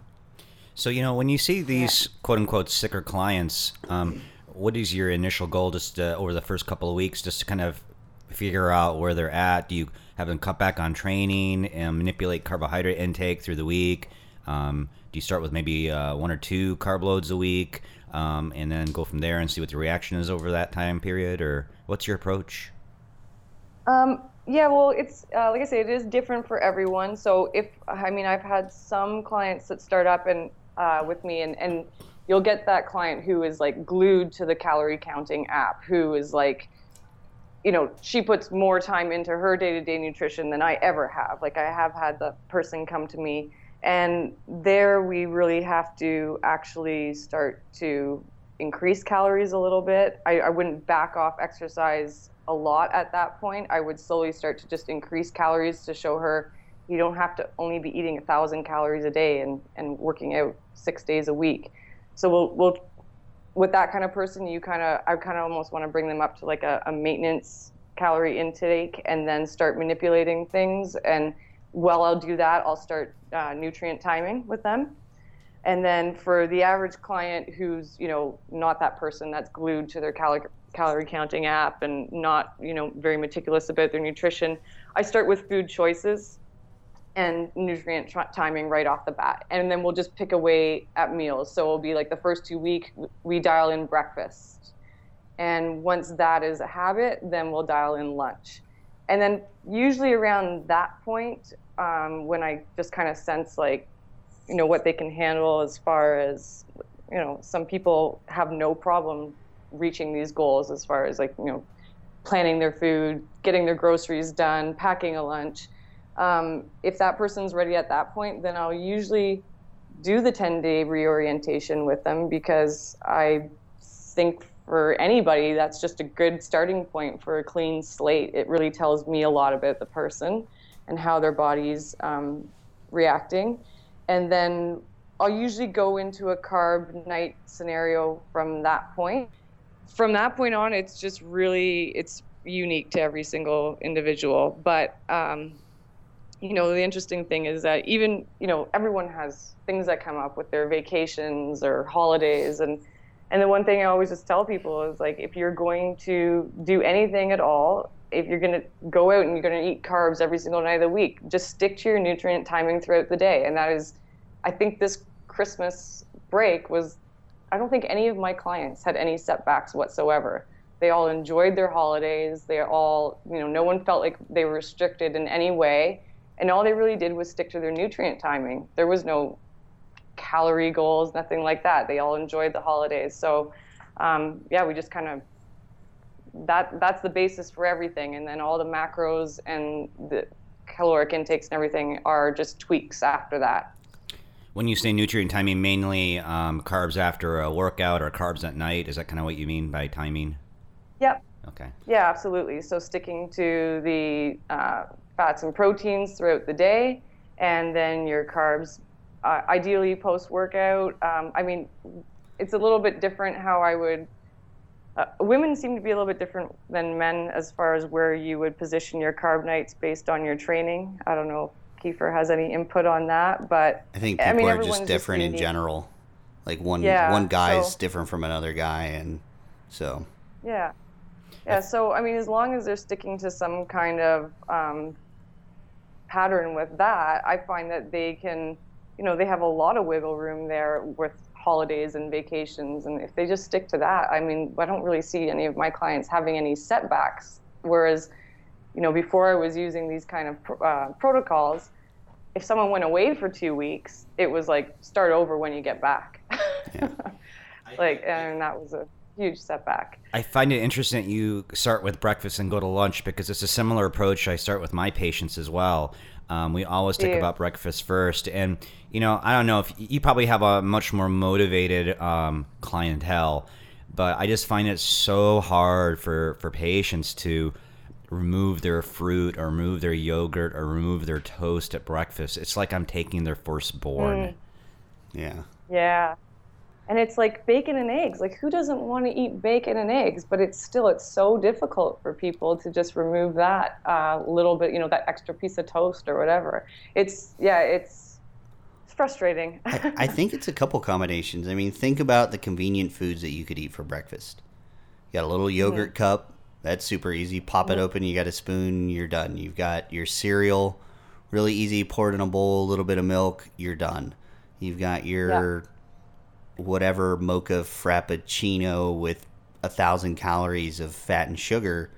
So you know, when you see these yeah. quote unquote sicker clients, um, what is your initial goal just uh, over the first couple of weeks, just to kind of figure out where they're at? Do you have them cut back on training and manipulate carbohydrate intake through the week? Um, do you start with maybe uh, one or two carb loads a week, um, and then go from there and see what the reaction is over that time period, or what's your approach? Um, yeah, well, it's uh, like I say, it is different for everyone. So if I mean, I've had some clients that start up and uh, with me, and and you'll get that client who is like glued to the calorie counting app, who is like, you know, she puts more time into her day to day nutrition than I ever have. Like I have had the person come to me, and there we really have to actually start to increase calories a little bit. I, I wouldn't back off exercise a lot at that point. I would slowly start to just increase calories to show her you don't have to only be eating a thousand calories a day and, and working out six days a week. So we'll, we'll with that kind of person, you kind of I kind of almost want to bring them up to like a, a maintenance calorie intake and then start manipulating things. And while I'll do that, I'll start uh, nutrient timing with them. And then for the average client who's you know not that person that's glued to their calorie calorie counting app and not you know very meticulous about their nutrition i start with food choices and nutrient timing right off the bat. And then we'll just pick away at meals. So it'll be like the first two week we dial in breakfast. And once that is a habit then we'll dial in lunch. And then usually around that point um, when i just kind of sense like you know what they can handle as far as you know some people have no problem reaching these goals as far as like you know planning their food getting their groceries done packing a lunch um, if that person's ready at that point then i'll usually do the 10 day reorientation with them because i think for anybody that's just a good starting point for a clean slate it really tells me a lot about the person and how their body's um, reacting and then I'll usually go into a Carb Nite scenario from that point. From that point on, it's just really it's unique to every single individual. But um, you know, the interesting thing is that even you know everyone has things that come up with their vacations or holidays, and and the one thing I always just tell people is like if you're going to do anything at all, if you're going to go out and you're going to eat carbs every single night of the week, just stick to your nutrient timing throughout the day, and that is I think this Christmas break was, I don't think any of my clients had any setbacks whatsoever. They all enjoyed their holidays. They all, you know, no one felt like they were restricted in any way. And all they really did was stick to their nutrient timing. There was no calorie goals, nothing like that. They all enjoyed the holidays. So, um, yeah, we just kind of that that's the basis for everything. And then all the macros and the caloric intakes and everything are just tweaks after that. When you say nutrient timing, mainly um, carbs after a workout or carbs at night, is that kind of what you mean by timing? Yep. Okay. Yeah, absolutely. So sticking to the uh, fats and proteins throughout the day, and then your carbs, uh, ideally post workout. Um, I mean, it's a little bit different how I would. Uh, women seem to be a little bit different than men as far as where you would position your Carb Nites based on your training. I don't know if Kiefer has any input on that, but I think people I mean, are just different just in general. Like one yeah, one guy is different from another guy, and so yeah, yeah. So I mean, as long as they're sticking to some kind of um, pattern with that, I find that they can, you know, they have a lot of wiggle room there with holidays and vacations, and if they just stick to that, I mean, I don't really see any of my clients having any setbacks. Whereas, you know, before I was using these kind of uh, protocols, if someone went away for two weeks, it was like start over when you get back. Yeah. like, and that was a huge setback. I find it interesting that you start with breakfast and go to lunch because it's a similar approach I start with my patients as well. Um, we always think yeah. about breakfast first, and you know, I don't know if you probably have a much more motivated um, clientele, but I just find it so hard for for patients to remove their fruit or remove their yogurt or remove their toast at breakfast. It's like I'm taking their firstborn. Mm. Yeah. Yeah. And it's like bacon and eggs. Like who doesn't want to eat bacon and eggs? But it's still it's so difficult for people to just remove that uh, little bit, you know, that extra piece of toast or whatever. It's yeah, it's it's frustrating. I, I think it's a couple combinations. I mean, think about the convenient foods that you could eat for breakfast. You got a little yogurt mm-hmm. cup, that's super easy. Pop it open, you got a spoon, you're done. You've got your cereal, really easy. Pour it in a bowl, a little bit of milk, you're done. You've got your yeah. Whatever mocha frappuccino with a thousand calories of fat and sugar.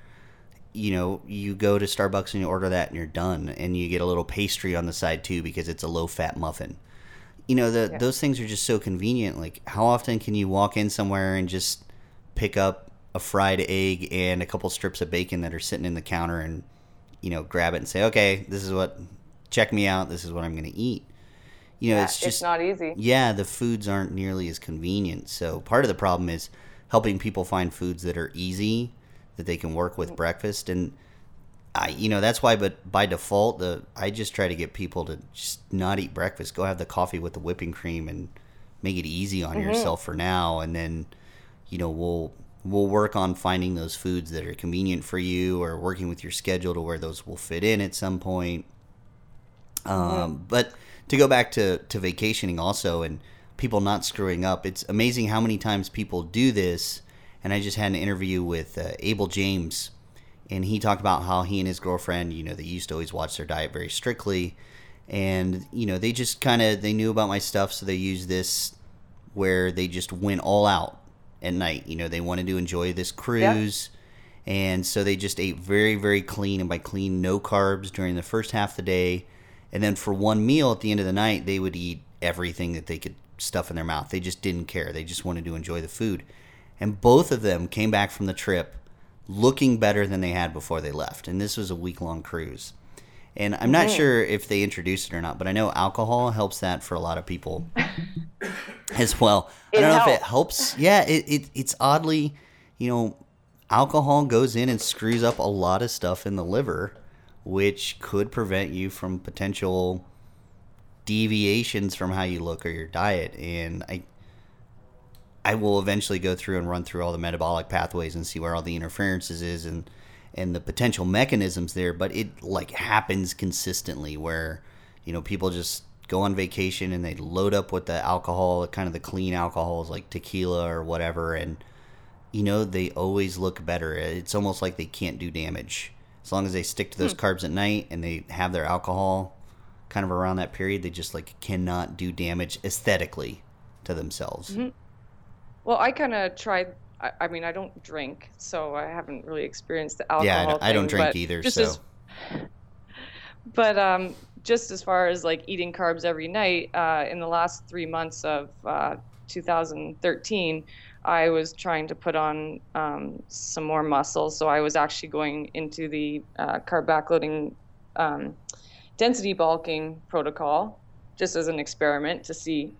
You know, you go to Starbucks and you order that and you're done. And you get a little pastry on the side too because it's a low fat muffin. You know, the, yeah. those things are just so convenient. Like, how often can you walk in somewhere and just pick up a fried egg and a couple strips of bacon that are sitting in the counter and you know grab it and say okay this is what check me out this is what i'm going to eat you know yeah, it's just it's not easy yeah the foods aren't nearly as convenient so part of the problem is helping people find foods that are easy that they can work with mm-hmm. breakfast and I, you know that's why but by default the i just try to get people to just not eat breakfast go have the coffee with the whipping cream and make it easy on mm-hmm. yourself for now and then you know we'll we'll work on finding those foods that are convenient for you or working with your schedule to where those will fit in at some point. Um, But to go back to, to vacationing also and people not screwing up, it's amazing how many times people do this. And I just had an interview with uh, Abel James, and he talked about how he and his girlfriend, you know, they used to always watch their diet very strictly. And, you know, they just kind of, they knew about my stuff, so they used this where they just went all out at night. You know, they wanted to enjoy this cruise. Yeah. And so they just ate very, very clean. And by clean, no carbs during the first half of the day. And then for one meal at the end of the night, they would eat everything that they could stuff in their mouth. They just didn't care. They just wanted to enjoy the food. And both of them came back from the trip looking better than they had before they left. And this was a week long cruise. And I'm not mm-hmm. sure if they introduced it or not, but I know alcohol helps that for a lot of people as well. It I don't know if it helps. helps. Yeah, it, it it's oddly, you know, alcohol goes in and screws up a lot of stuff in the liver, which could prevent you from potential deviations from how you look or your diet. And I I will eventually go through and run through all the metabolic pathways and see where all the interferences is and and the potential mechanisms there, but it like happens consistently where you know people just go on vacation and they load up with the alcohol, kind of the clean alcohols like tequila or whatever and you know they always look better. It's almost like they can't do damage. As long as they stick to those carbs at night and they have their alcohol kind of around that period, they just like cannot do damage aesthetically to themselves. Well, I kind of tried. I, I mean, I don't drink, so I haven't really experienced the alcohol. Yeah, I don't- I don't drink either, so- as- but um, just as far as like eating carbs every night, uh, in the last three months of uh, 2013, I was trying to put on um, some more muscle. So I was actually going into the uh, carb backloading um, density bulking protocol just as an experiment to see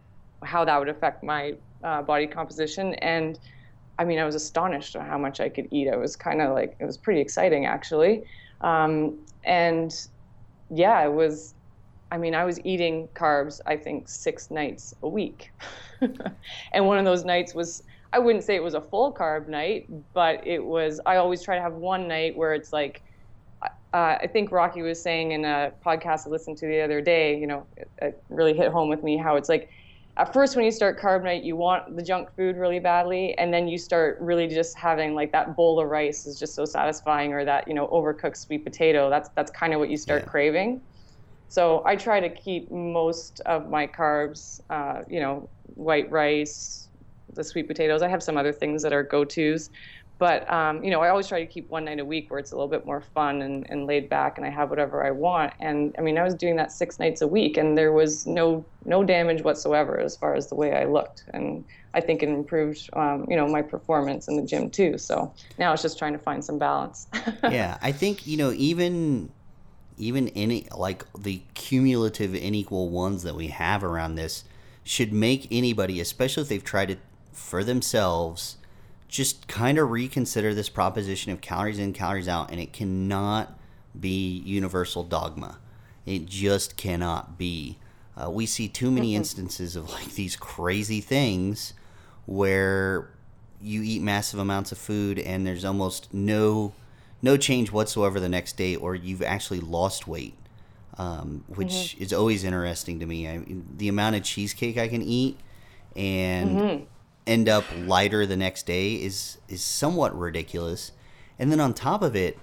how that would affect my uh, body composition. And I mean, I was astonished at how much I could eat. I was kind of like, it was pretty exciting actually. Um, and yeah, it was, I mean, I was eating carbs, I think, six nights a week. and one of those nights was, I wouldn't say it was a full Carb Nite, but it was, I always try to have one night where it's like, uh, I think Rocky was saying in a podcast I listened to the other day, you know, it, it really hit home with me how it's like, at first when you start Carb Nite, you want the junk food really badly, and then you start really just having like that bowl of rice is just so satisfying, or that you know overcooked sweet potato. That's that's kind of what you start Yeah. craving. So I try to keep most of my carbs, uh, you know, white rice, the sweet potatoes. I have some other things that are go-tos, but um, you know, I always try to keep one night a week where it's a little bit more fun and, and laid back, and I have whatever I want. And I mean, I was doing that six nights a week, and there was no no damage whatsoever as far as the way I looked, and I think it improved, um, you know, my performance in the gym too. So now it's just trying to find some balance. yeah, I think you know even even any like the cumulative unequal ones that we have around this should make anybody, especially if they've tried it for themselves, just kind of reconsider this proposition of calories in, calories out, and it cannot be universal dogma. It just cannot be. Uh, we see too many instances of like these crazy things where you eat massive amounts of food and there's almost no no change whatsoever the next day, or you've actually lost weight, um, which is always interesting to me. I, the amount of cheesecake I can eat and end up lighter the next day is is somewhat ridiculous. And then on top of it,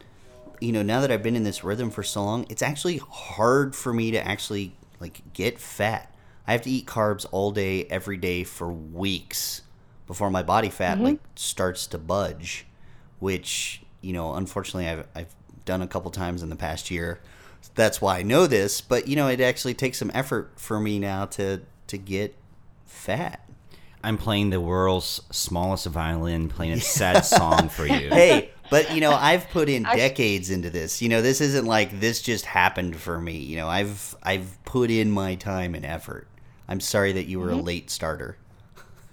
you know, now that I've been in this rhythm for so long, it's actually hard for me to actually like get fat. I have to eat carbs all day, every day for weeks before my body fat mm-hmm. like starts to budge, which you know, unfortunately, I've I've done a couple times in the past year. That's why I know this, but you know, it actually takes some effort for me now to to get fat. I'm playing the world's smallest violin, playing a sad song for you. hey, but you know, I've put in decades into this. You know, this isn't like this just happened for me. You know, I've I've put in my time and effort. I'm sorry that you were a late starter.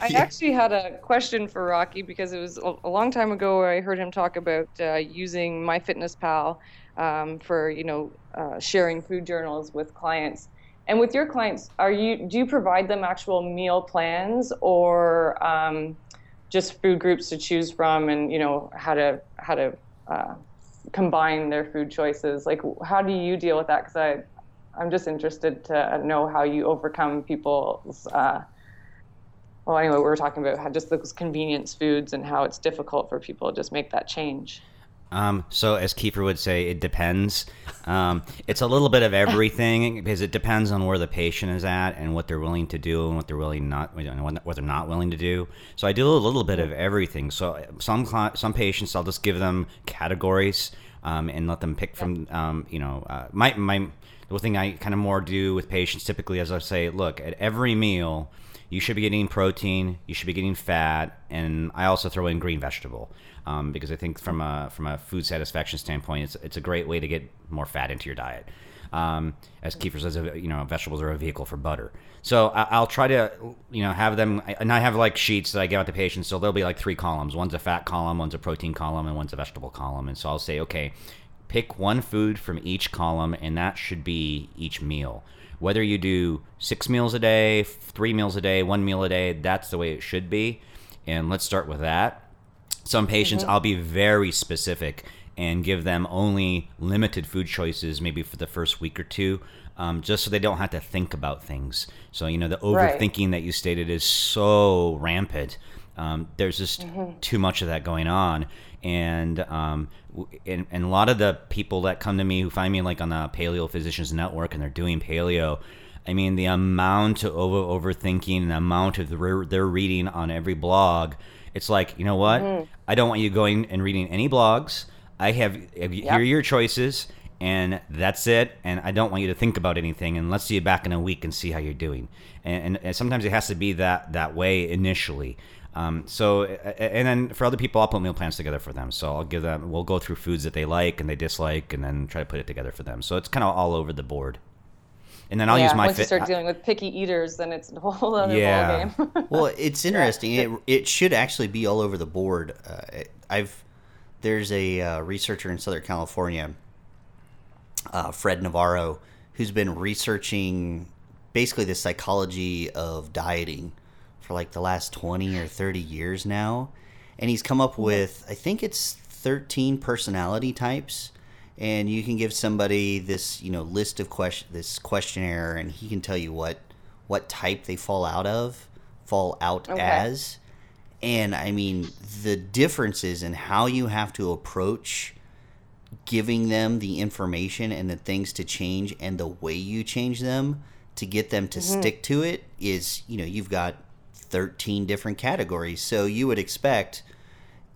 I actually had a question for Rocky because it was a, a long time ago where I heard him talk about uh, using MyFitnessPal um, for you know uh, sharing food journals with clients. And with your clients, are you do you provide them actual meal plans or um, just food groups to choose from, and you know how to how to uh, combine their food choices? Like, how do you deal with that? Because I I'm just interested to know how you overcome people's uh, well, anyway, we were talking about how just those convenience foods and how it's difficult for people to just make that change. Um, so, as Kiefer would say, it depends. Um, it's a little bit of everything because it depends on where the patient is at and what they're willing to do and what they're willing not what they're not willing to do. So, I do a little bit of everything. So, some some patients, I'll just give them categories um, and let them pick from. Um, you know, uh, my my the thing I kind of more do with patients typically is I say, look, at every meal, you should be getting protein, you should be getting fat, and I also throw in green vegetable um, because I think from a from a food satisfaction standpoint, it's it's a great way to get more fat into your diet. Um, as Kiefer says, you know, vegetables are a vehicle for butter. So I, will try to, you know, have them, and I have like sheets that I give out to patients. So there'll be like three columns. One's a fat column, one's a protein column, and one's a vegetable column. And so I'll say, okay, pick one food from each column, and that should be each meal. Whether you do six meals a day, three meals a day, one meal a day, that's the way it should be. And let's start with that. Some patients, mm-hmm. I'll be very specific and give them only limited food choices, maybe for the first week or two, um, just so they don't have to think about things. So, you know, the overthinking right. that you stated is so rampant. Um, there's just mm-hmm. too much of that going on. And, um, and, and a lot of the people that come to me who find me like on the Paleo Physicians Network and they're doing paleo, I mean, the amount of over overthinking and the amount of the, they're reading on every blog, it's like, you know what? Mm-hmm. I don't want you going and reading any blogs. I have, yep. here are your choices and that's it. And I don't want you to think about anything. And let's see you back in a week and see how you're doing. And, and, and sometimes it has to be that that way initially. Um, so, and then for other people, I'll put meal plans together for them. So I'll give them, we'll go through foods that they like and they dislike, and then try to put it together for them. So it's kind of all over the board. And then I'll yeah, use my. Once fit- you start dealing with picky eaters, then it's a whole other yeah. ballgame. well, it's interesting. Yeah. It it should actually be all over the board. Uh, I've there's a uh, researcher in Southern California uh, Fred Navarro, who's been researching basically the psychology of dieting for like the last 20 or 30 years now. And he's come up with, I think it's 13 personality types. And you can give somebody this, you know, list of question, this questionnaire, and he can tell you what what type they fall out of, fall out okay. as. And I mean, the differences in how you have to approach giving them the information and the things to change and the way you change them to get them to mm-hmm. stick to it is you know you've got 13 different categories so you would expect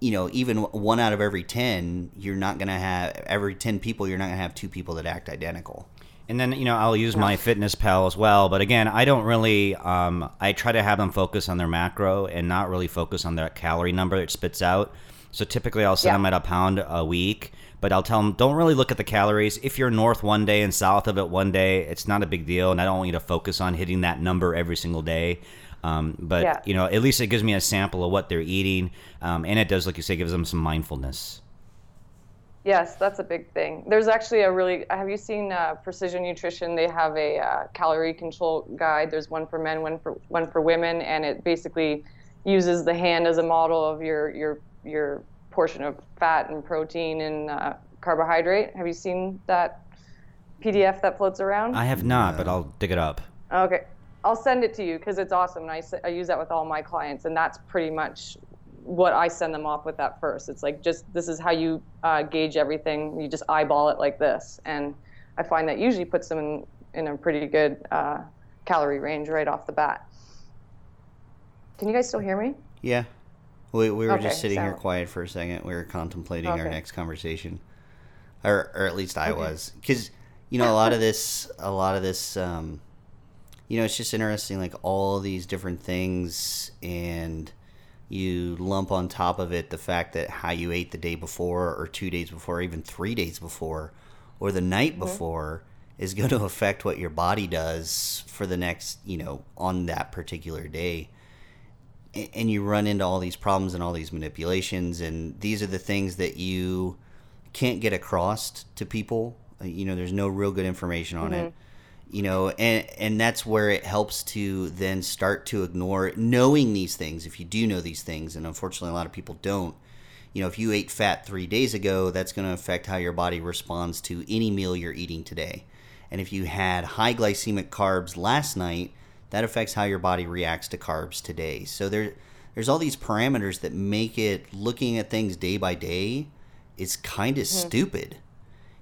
you know even one out of every 10 you're not going to have every 10 people you're not going to have two people that act identical and then you know I'll use my Fitness Pal as well, but again I don't really. Um, I try to have them focus on their macro and not really focus on that calorie number it spits out. So typically I'll set yeah. them at a pound a week, but I'll tell them don't really look at the calories. If you're north one day and south of it one day, it's not a big deal, and I don't want you to focus on hitting that number every single day. Um, but yeah. you know, at least it gives me a sample of what they're eating, um, and it does, like you say, gives them some mindfulness. Yes, that's a big thing. There's actually a really. Have you seen uh, Precision Nutrition? They have a uh, calorie control guide. There's one for men, one for one for women, and it basically uses the hand as a model of your your your portion of fat and protein and uh, carbohydrate. Have you seen that PDF that floats around? I have not, but I'll dig it up. Okay. I'll send it to you because it's awesome. And I, I use that with all my clients, and that's pretty much what I send them off with that first. It's like just this is how you uh, gauge everything. You just eyeball it like this, and I find that usually puts them in, in a pretty good uh, calorie range right off the bat. Can you guys still hear me? Yeah. We, we were okay, just sitting so. here quiet for a second. We were contemplating okay. our next conversation, or or at least I okay. was, because you know a lot of this, a lot of this, um, you know, it's just interesting, like all these different things, and you lump on top of it the fact that how you ate the day before, or two days before, or even three days before, or the night mm-hmm. before is going to affect what your body does for the next, you know, on that particular day and you run into all these problems and all these manipulations and these are the things that you can't get across to people uh, you know there's no real good information on mm-hmm. it you know and and that's where it helps to then start to ignore knowing these things if you do know these things and unfortunately a lot of people don't you know if you ate fat 3 days ago that's going to affect how your body responds to any meal you're eating today and if you had high glycemic carbs last night that affects how your body reacts to carbs today. So there, there's all these parameters that make it looking at things day by day is kind of mm-hmm. stupid.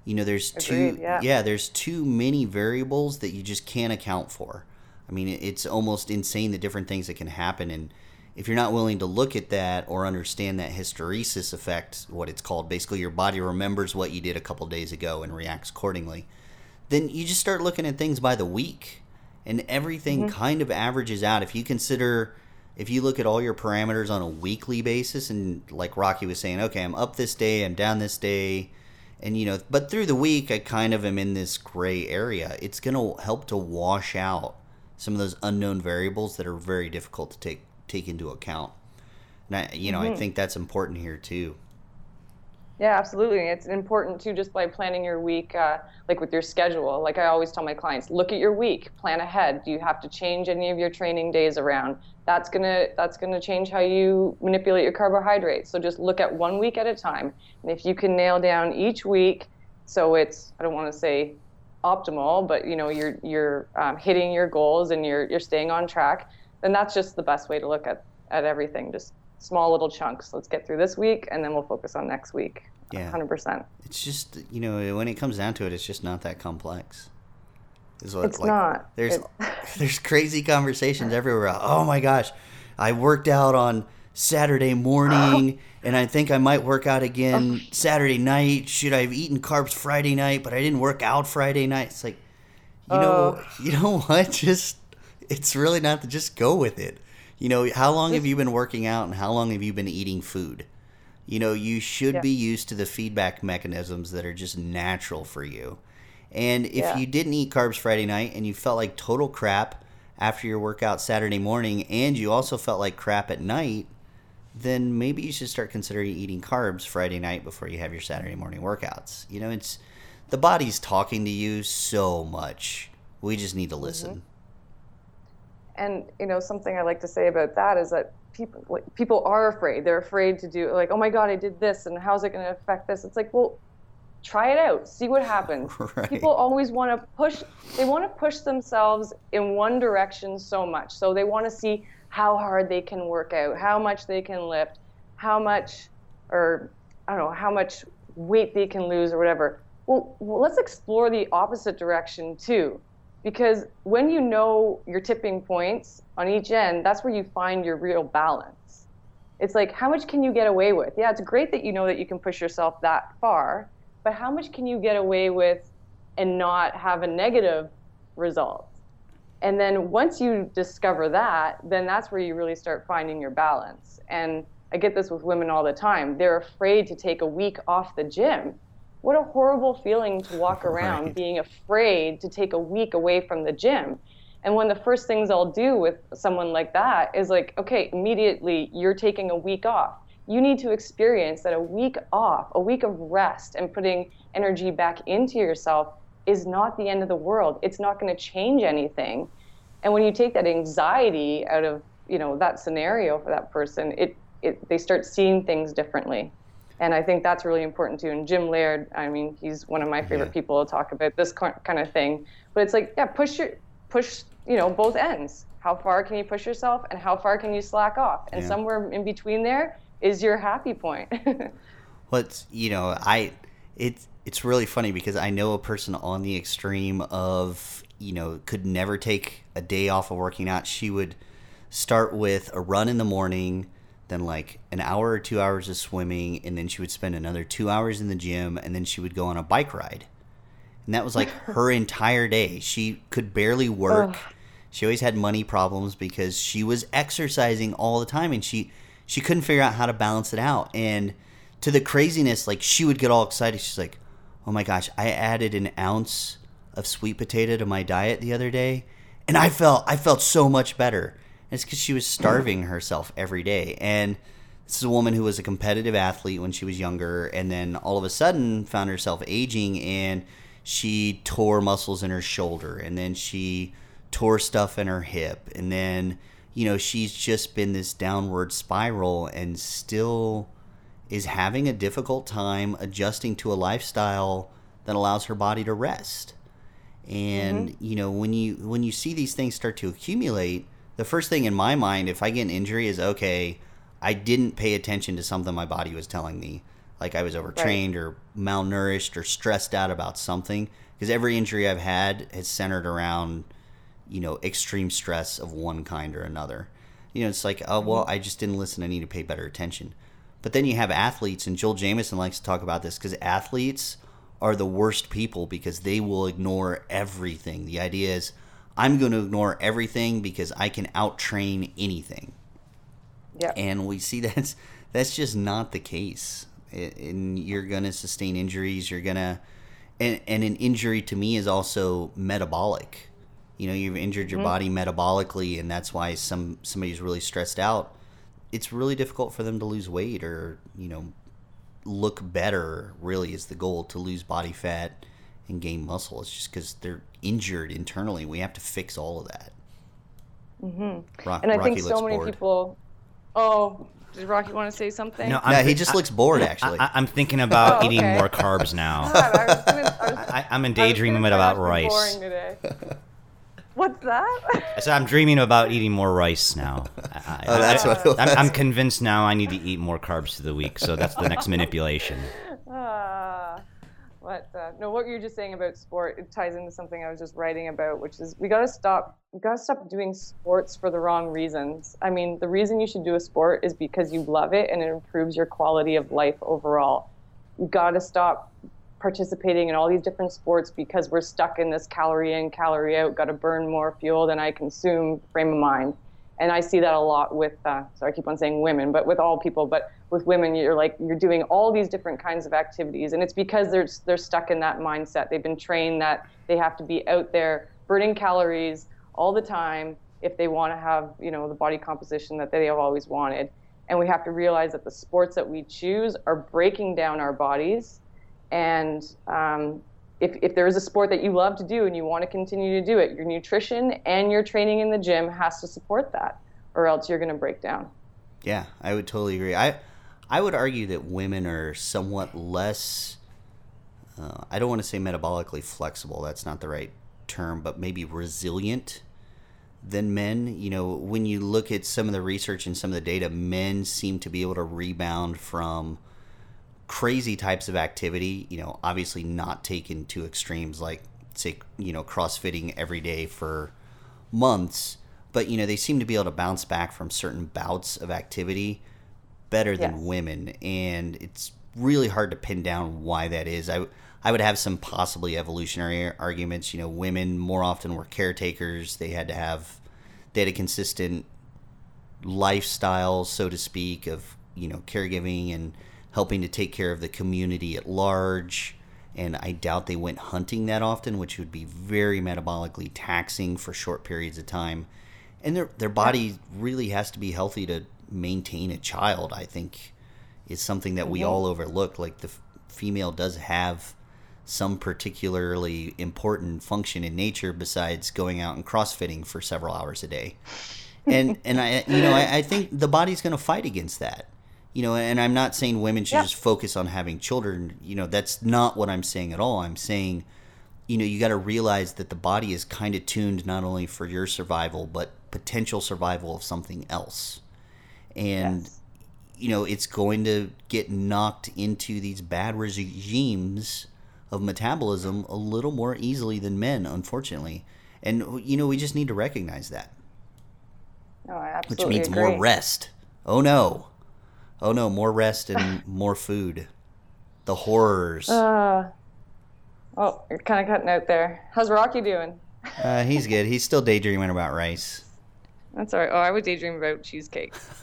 You know, there's Agreed, too yeah. yeah, there's too many variables that you just can't account for. I mean, it's almost insane the different things that can happen and if you're not willing to look at that or understand that hysteresis effect, what it's called, basically your body remembers what you did a couple days ago and reacts accordingly then you just start looking at things by the week, and everything Mm-hmm. kind of averages out. If you consider, if you look at all your parameters on a weekly basis, and like Rocky was saying, okay, I'm up this day, I'm down this day, and you know, but through the week, I kind of am in this gray area. It's gonna help to wash out some of those unknown variables that are very difficult to take take into account. And I, you know, Mm-hmm. I think that's important here too. Yeah, absolutely. It's important too, just by planning your week, uh, like with your schedule. Like I always tell my clients, look at your week, plan ahead. Do you have to change any of your training days around? That's gonna that's gonna change how you manipulate your carbohydrates. So just look at one week at a time, and if you can nail down each week, so it's I don't want to say optimal, but you know you're you're um, hitting your goals and you're you're staying on track, then that's just the best way to look at at everything. Just small little chunks. Let's get through this week, and then we'll focus on next week. Yeah. hundred percent. It's just you know when it comes down to it, it's just not that complex. Is what It's not. There's It- there's crazy conversations everywhere. Oh my gosh, I worked out on Saturday morning, and I think I might work out again oh, Saturday night. Should I have eaten carbs Friday night? But I didn't work out Friday night. It's like, you know, oh. you know what? Just it's really not to just go with it. You know, how long have you been working out, and how long have you been eating food? You know, you should Yeah. be used to the feedback mechanisms that are just natural for you. And if Yeah. you didn't eat carbs Friday night and you felt like total crap after your workout Saturday morning and you also felt like crap at night, then maybe you should start considering eating carbs Friday night before you have your Saturday morning workouts. You know, it's the body's talking to you so much. We just need to mm-hmm. listen. And you know, something I like to say about that is that people like, people are afraid. They're afraid to do like, oh my god, I did this, and how's it going to affect this? It's like, well, try it out, see what happens. Right. People always want to push. They want to push themselves in one direction so much. So they want to see how hard they can work out, how much they can lift, how much, or I don't know, how much weight they can lose or whatever. Well, well let's explore the opposite direction too because when you know your tipping points on each end, that's where you find your real balance. It's like, how much can you get away with? Yeah, it's great that you know that you can push yourself that far, but how much can you get away with and not have a negative result? And then once you discover that, then that's where you really start finding your balance. And I get this with women all the time. They're afraid to take a week off the gym. What a horrible feeling to walk around Right. being afraid to take a week away from the gym. And one of the first things I'll do with someone like that is like, okay, immediately you're taking a week off. You need to experience that a week off, a week of rest and putting energy back into yourself is not the end of the world. It's not going to change anything. And when you take that anxiety out of, you know, that scenario for that person, it, it they start seeing things differently. And I think that's really important too. And Jim Laird, I mean, he's one of my favorite Yeah. people to talk about this kind of thing. But it's like, yeah, push your push, you know, both ends. How far can you push yourself, and how far can you slack off? And Yeah. somewhere in between there is your happy point. What's you know, I it's it's really funny because I know a person on the extreme of you know could never take a day off of working out. She would start with a run in the morning, then like an hour or two hours of swimming, and then she would spend another two hours in the gym, and then she would go on a bike ride. And that was like her entire day. She could barely work. She always had money problems because she was exercising all the time and she she couldn't figure out how to balance it out. And to the craziness, like she would get all excited. She's like, "Oh my gosh, I added an ounce of sweet potato to my diet the other day, and I felt I felt so much better." It's because she was starving herself every day. And this is a woman who was a competitive athlete when she was younger, and then all of a sudden found herself aging, and she tore muscles in her shoulder, and then she tore stuff in her hip, and then you know she's just been this downward spiral, and still is having a difficult time adjusting to a lifestyle that allows her body to rest. And mm-hmm. you know when you when you see these things start to accumulate, the first thing in my mind, if I get an injury, is okay. I didn't pay attention to something my body was telling me, like I was overtrained or malnourished or stressed out about something. Because every injury I've had has centered around, you know, extreme stress of one kind or another. You know, it's like, oh mm-hmm. well, I just didn't listen. I need to pay better attention. But then you have athletes, and Joel Jamieson likes to talk about this because athletes are the worst people because they will ignore everything. The idea is I'm going to ignore everything because I can out train anything. Yeah. And we see that's that's just not the case. It, and you're going to sustain injuries. You're going to, and, and an injury to me is also metabolic. You know, you've injured your mm-hmm. body metabolically, and that's why some somebody's really stressed out. It's really difficult for them to lose weight or you know look better. Really, is the goal to lose body fat and gain muscle. It's just because they're injured internally. We have to fix all of that. Mm-hmm. Rock, and I Rocky think so many bored. people. Oh, did Rocky want to say something? No, No, I'm, he just looks bored. Actually, I, I'm thinking about Oh, eating more carbs now. God, I gonna, I was, I, I'm in I daydreaming about try not to be rice. boring today. What's that? So I'm dreaming about eating more rice now. I, oh, that's I, what I'm. I'm convinced now I need to eat more carbs through the week. So that's the next manipulation. Ah, what? Uh, no, what you're just saying about sport it ties into something I was just writing about, which is we gotta stop. We gotta stop doing sports for the wrong reasons. I mean, the reason you should do a sport is because you love it and it improves your quality of life overall. You gotta stop participating in all these different sports because we're stuck in this calorie in, calorie out, got to burn more fuel than I consume frame of mind. And I see that a lot with, uh, sorry, I keep on saying women, but with all people, but with women, you're like, you're doing all these different kinds of activities. And it's because they're, they're stuck in that mindset. They've been trained that they have to be out there burning calories all the time if they want to have, you know, the body composition that they have always wanted. And we have to realize that the sports that we choose are breaking down our bodies and um, if, if there is a sport that you love to do and you want to continue to do it, your nutrition and your training in the gym has to support that, or else you're going to break down. Yeah, I would totally agree. I I would argue that women are somewhat less. Uh, I don't want to say metabolically flexible. That's not the right term, but maybe resilient than men. You know, when you look at some of the research and some of the data, men seem to be able to rebound from crazy types of activity. You know, obviously not taken to extremes like say you know crossfitting every day for months but you know they seem to be able to bounce back from certain bouts of activity better than Yes. women and it's really hard to pin down why that is i i would have some possibly evolutionary arguments you know women more often were caretakers they had to have they had a consistent lifestyle so to speak of you know caregiving and helping to take care of the community at large and I doubt they went hunting that often, which would be very metabolically taxing for short periods of time. And their their body really has to be healthy to maintain a child. I think is something that we all overlook. Like the f- female does have some particularly important function in nature besides going out and crossfitting for several hours a day. And and I you know I, I think the body's going to fight against that you know and i'm not saying women should Yeah. just focus on having children. You know that's not what i'm saying at all. I'm saying you know you got to realize that the body is kind of tuned not only for your survival but potential survival of something else. And Yes. you know it's going to get knocked into these bad regimes of metabolism a little more easily than men unfortunately. And you know we just need to recognize that. No, I which means agree. more rest. Oh no oh no more rest and more food the horrors Uh, oh, you're kind of cutting out there. How's Rocky doing? uh, he's good he's still daydreaming about rice That's all right. Oh, I would daydream about cheesecake.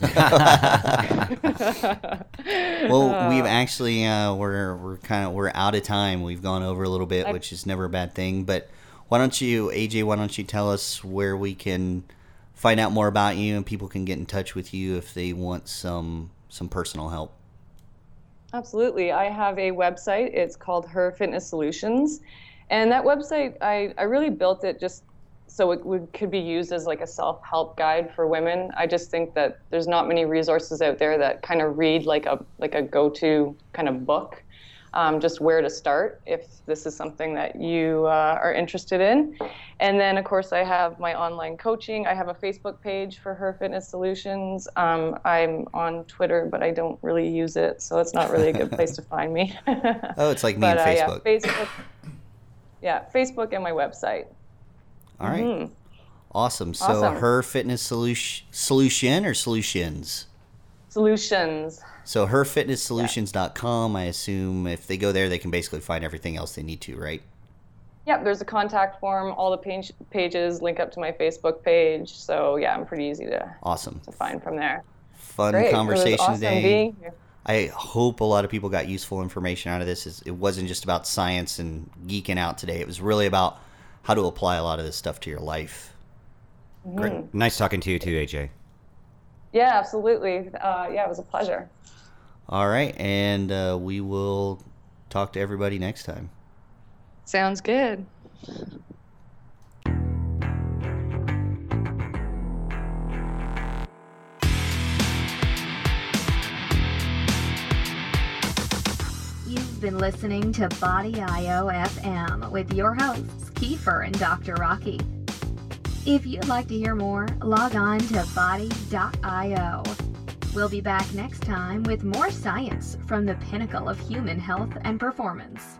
well we've actually uh, we're we're kind of we're out of time we've gone over a little bit I- which is never a bad thing but why don't you aj why don't you tell us where we can find out more about you and people can get in touch with you if they want some some personal help Absolutely. I have a website. It's called Her Fitness Solutions. And that website, I, I really built it just so it would, could be used as like a self help guide for women. I just think that there's not many resources out there that kind of read like a, like a go to kind of book. Um, just where to start if this is something that you uh, are interested in. And then, of course, I have my online coaching. I have a Facebook page for Her Fitness Solutions. Um, I'm on Twitter, but I don't really use it, so it's not really a good place to find me. oh it's like me but and uh, facebook yeah, Facebook. Yeah, Facebook and my website. all right. awesome so Mm-hmm. Awesome. her fitness solution solution or solutions Solutions. So herfitnesssolutions.com. I assume if they go there, they can basically find everything else they need to, right? Yep, there's a contact form. All the page, pages link up to my Facebook page. So yeah, I'm pretty easy to Awesome. to find from there. Fun Great. Conversation awesome today. I hope a lot of people got useful information out of this. It wasn't just about science and geeking out today. It was really about how to apply a lot of this stuff to your life. Great. Mm-hmm. Nice talking to you too, AJ. Yeah, absolutely. Uh, yeah, it was a pleasure. All right, and uh, we will talk to everybody next time. Sounds good. You've been listening to Body IO FM with your hosts, Kiefer and Dr. Rocky. If you'd like to hear more, log on to body.io. We'll be back next time with more science from the pinnacle of human health and performance.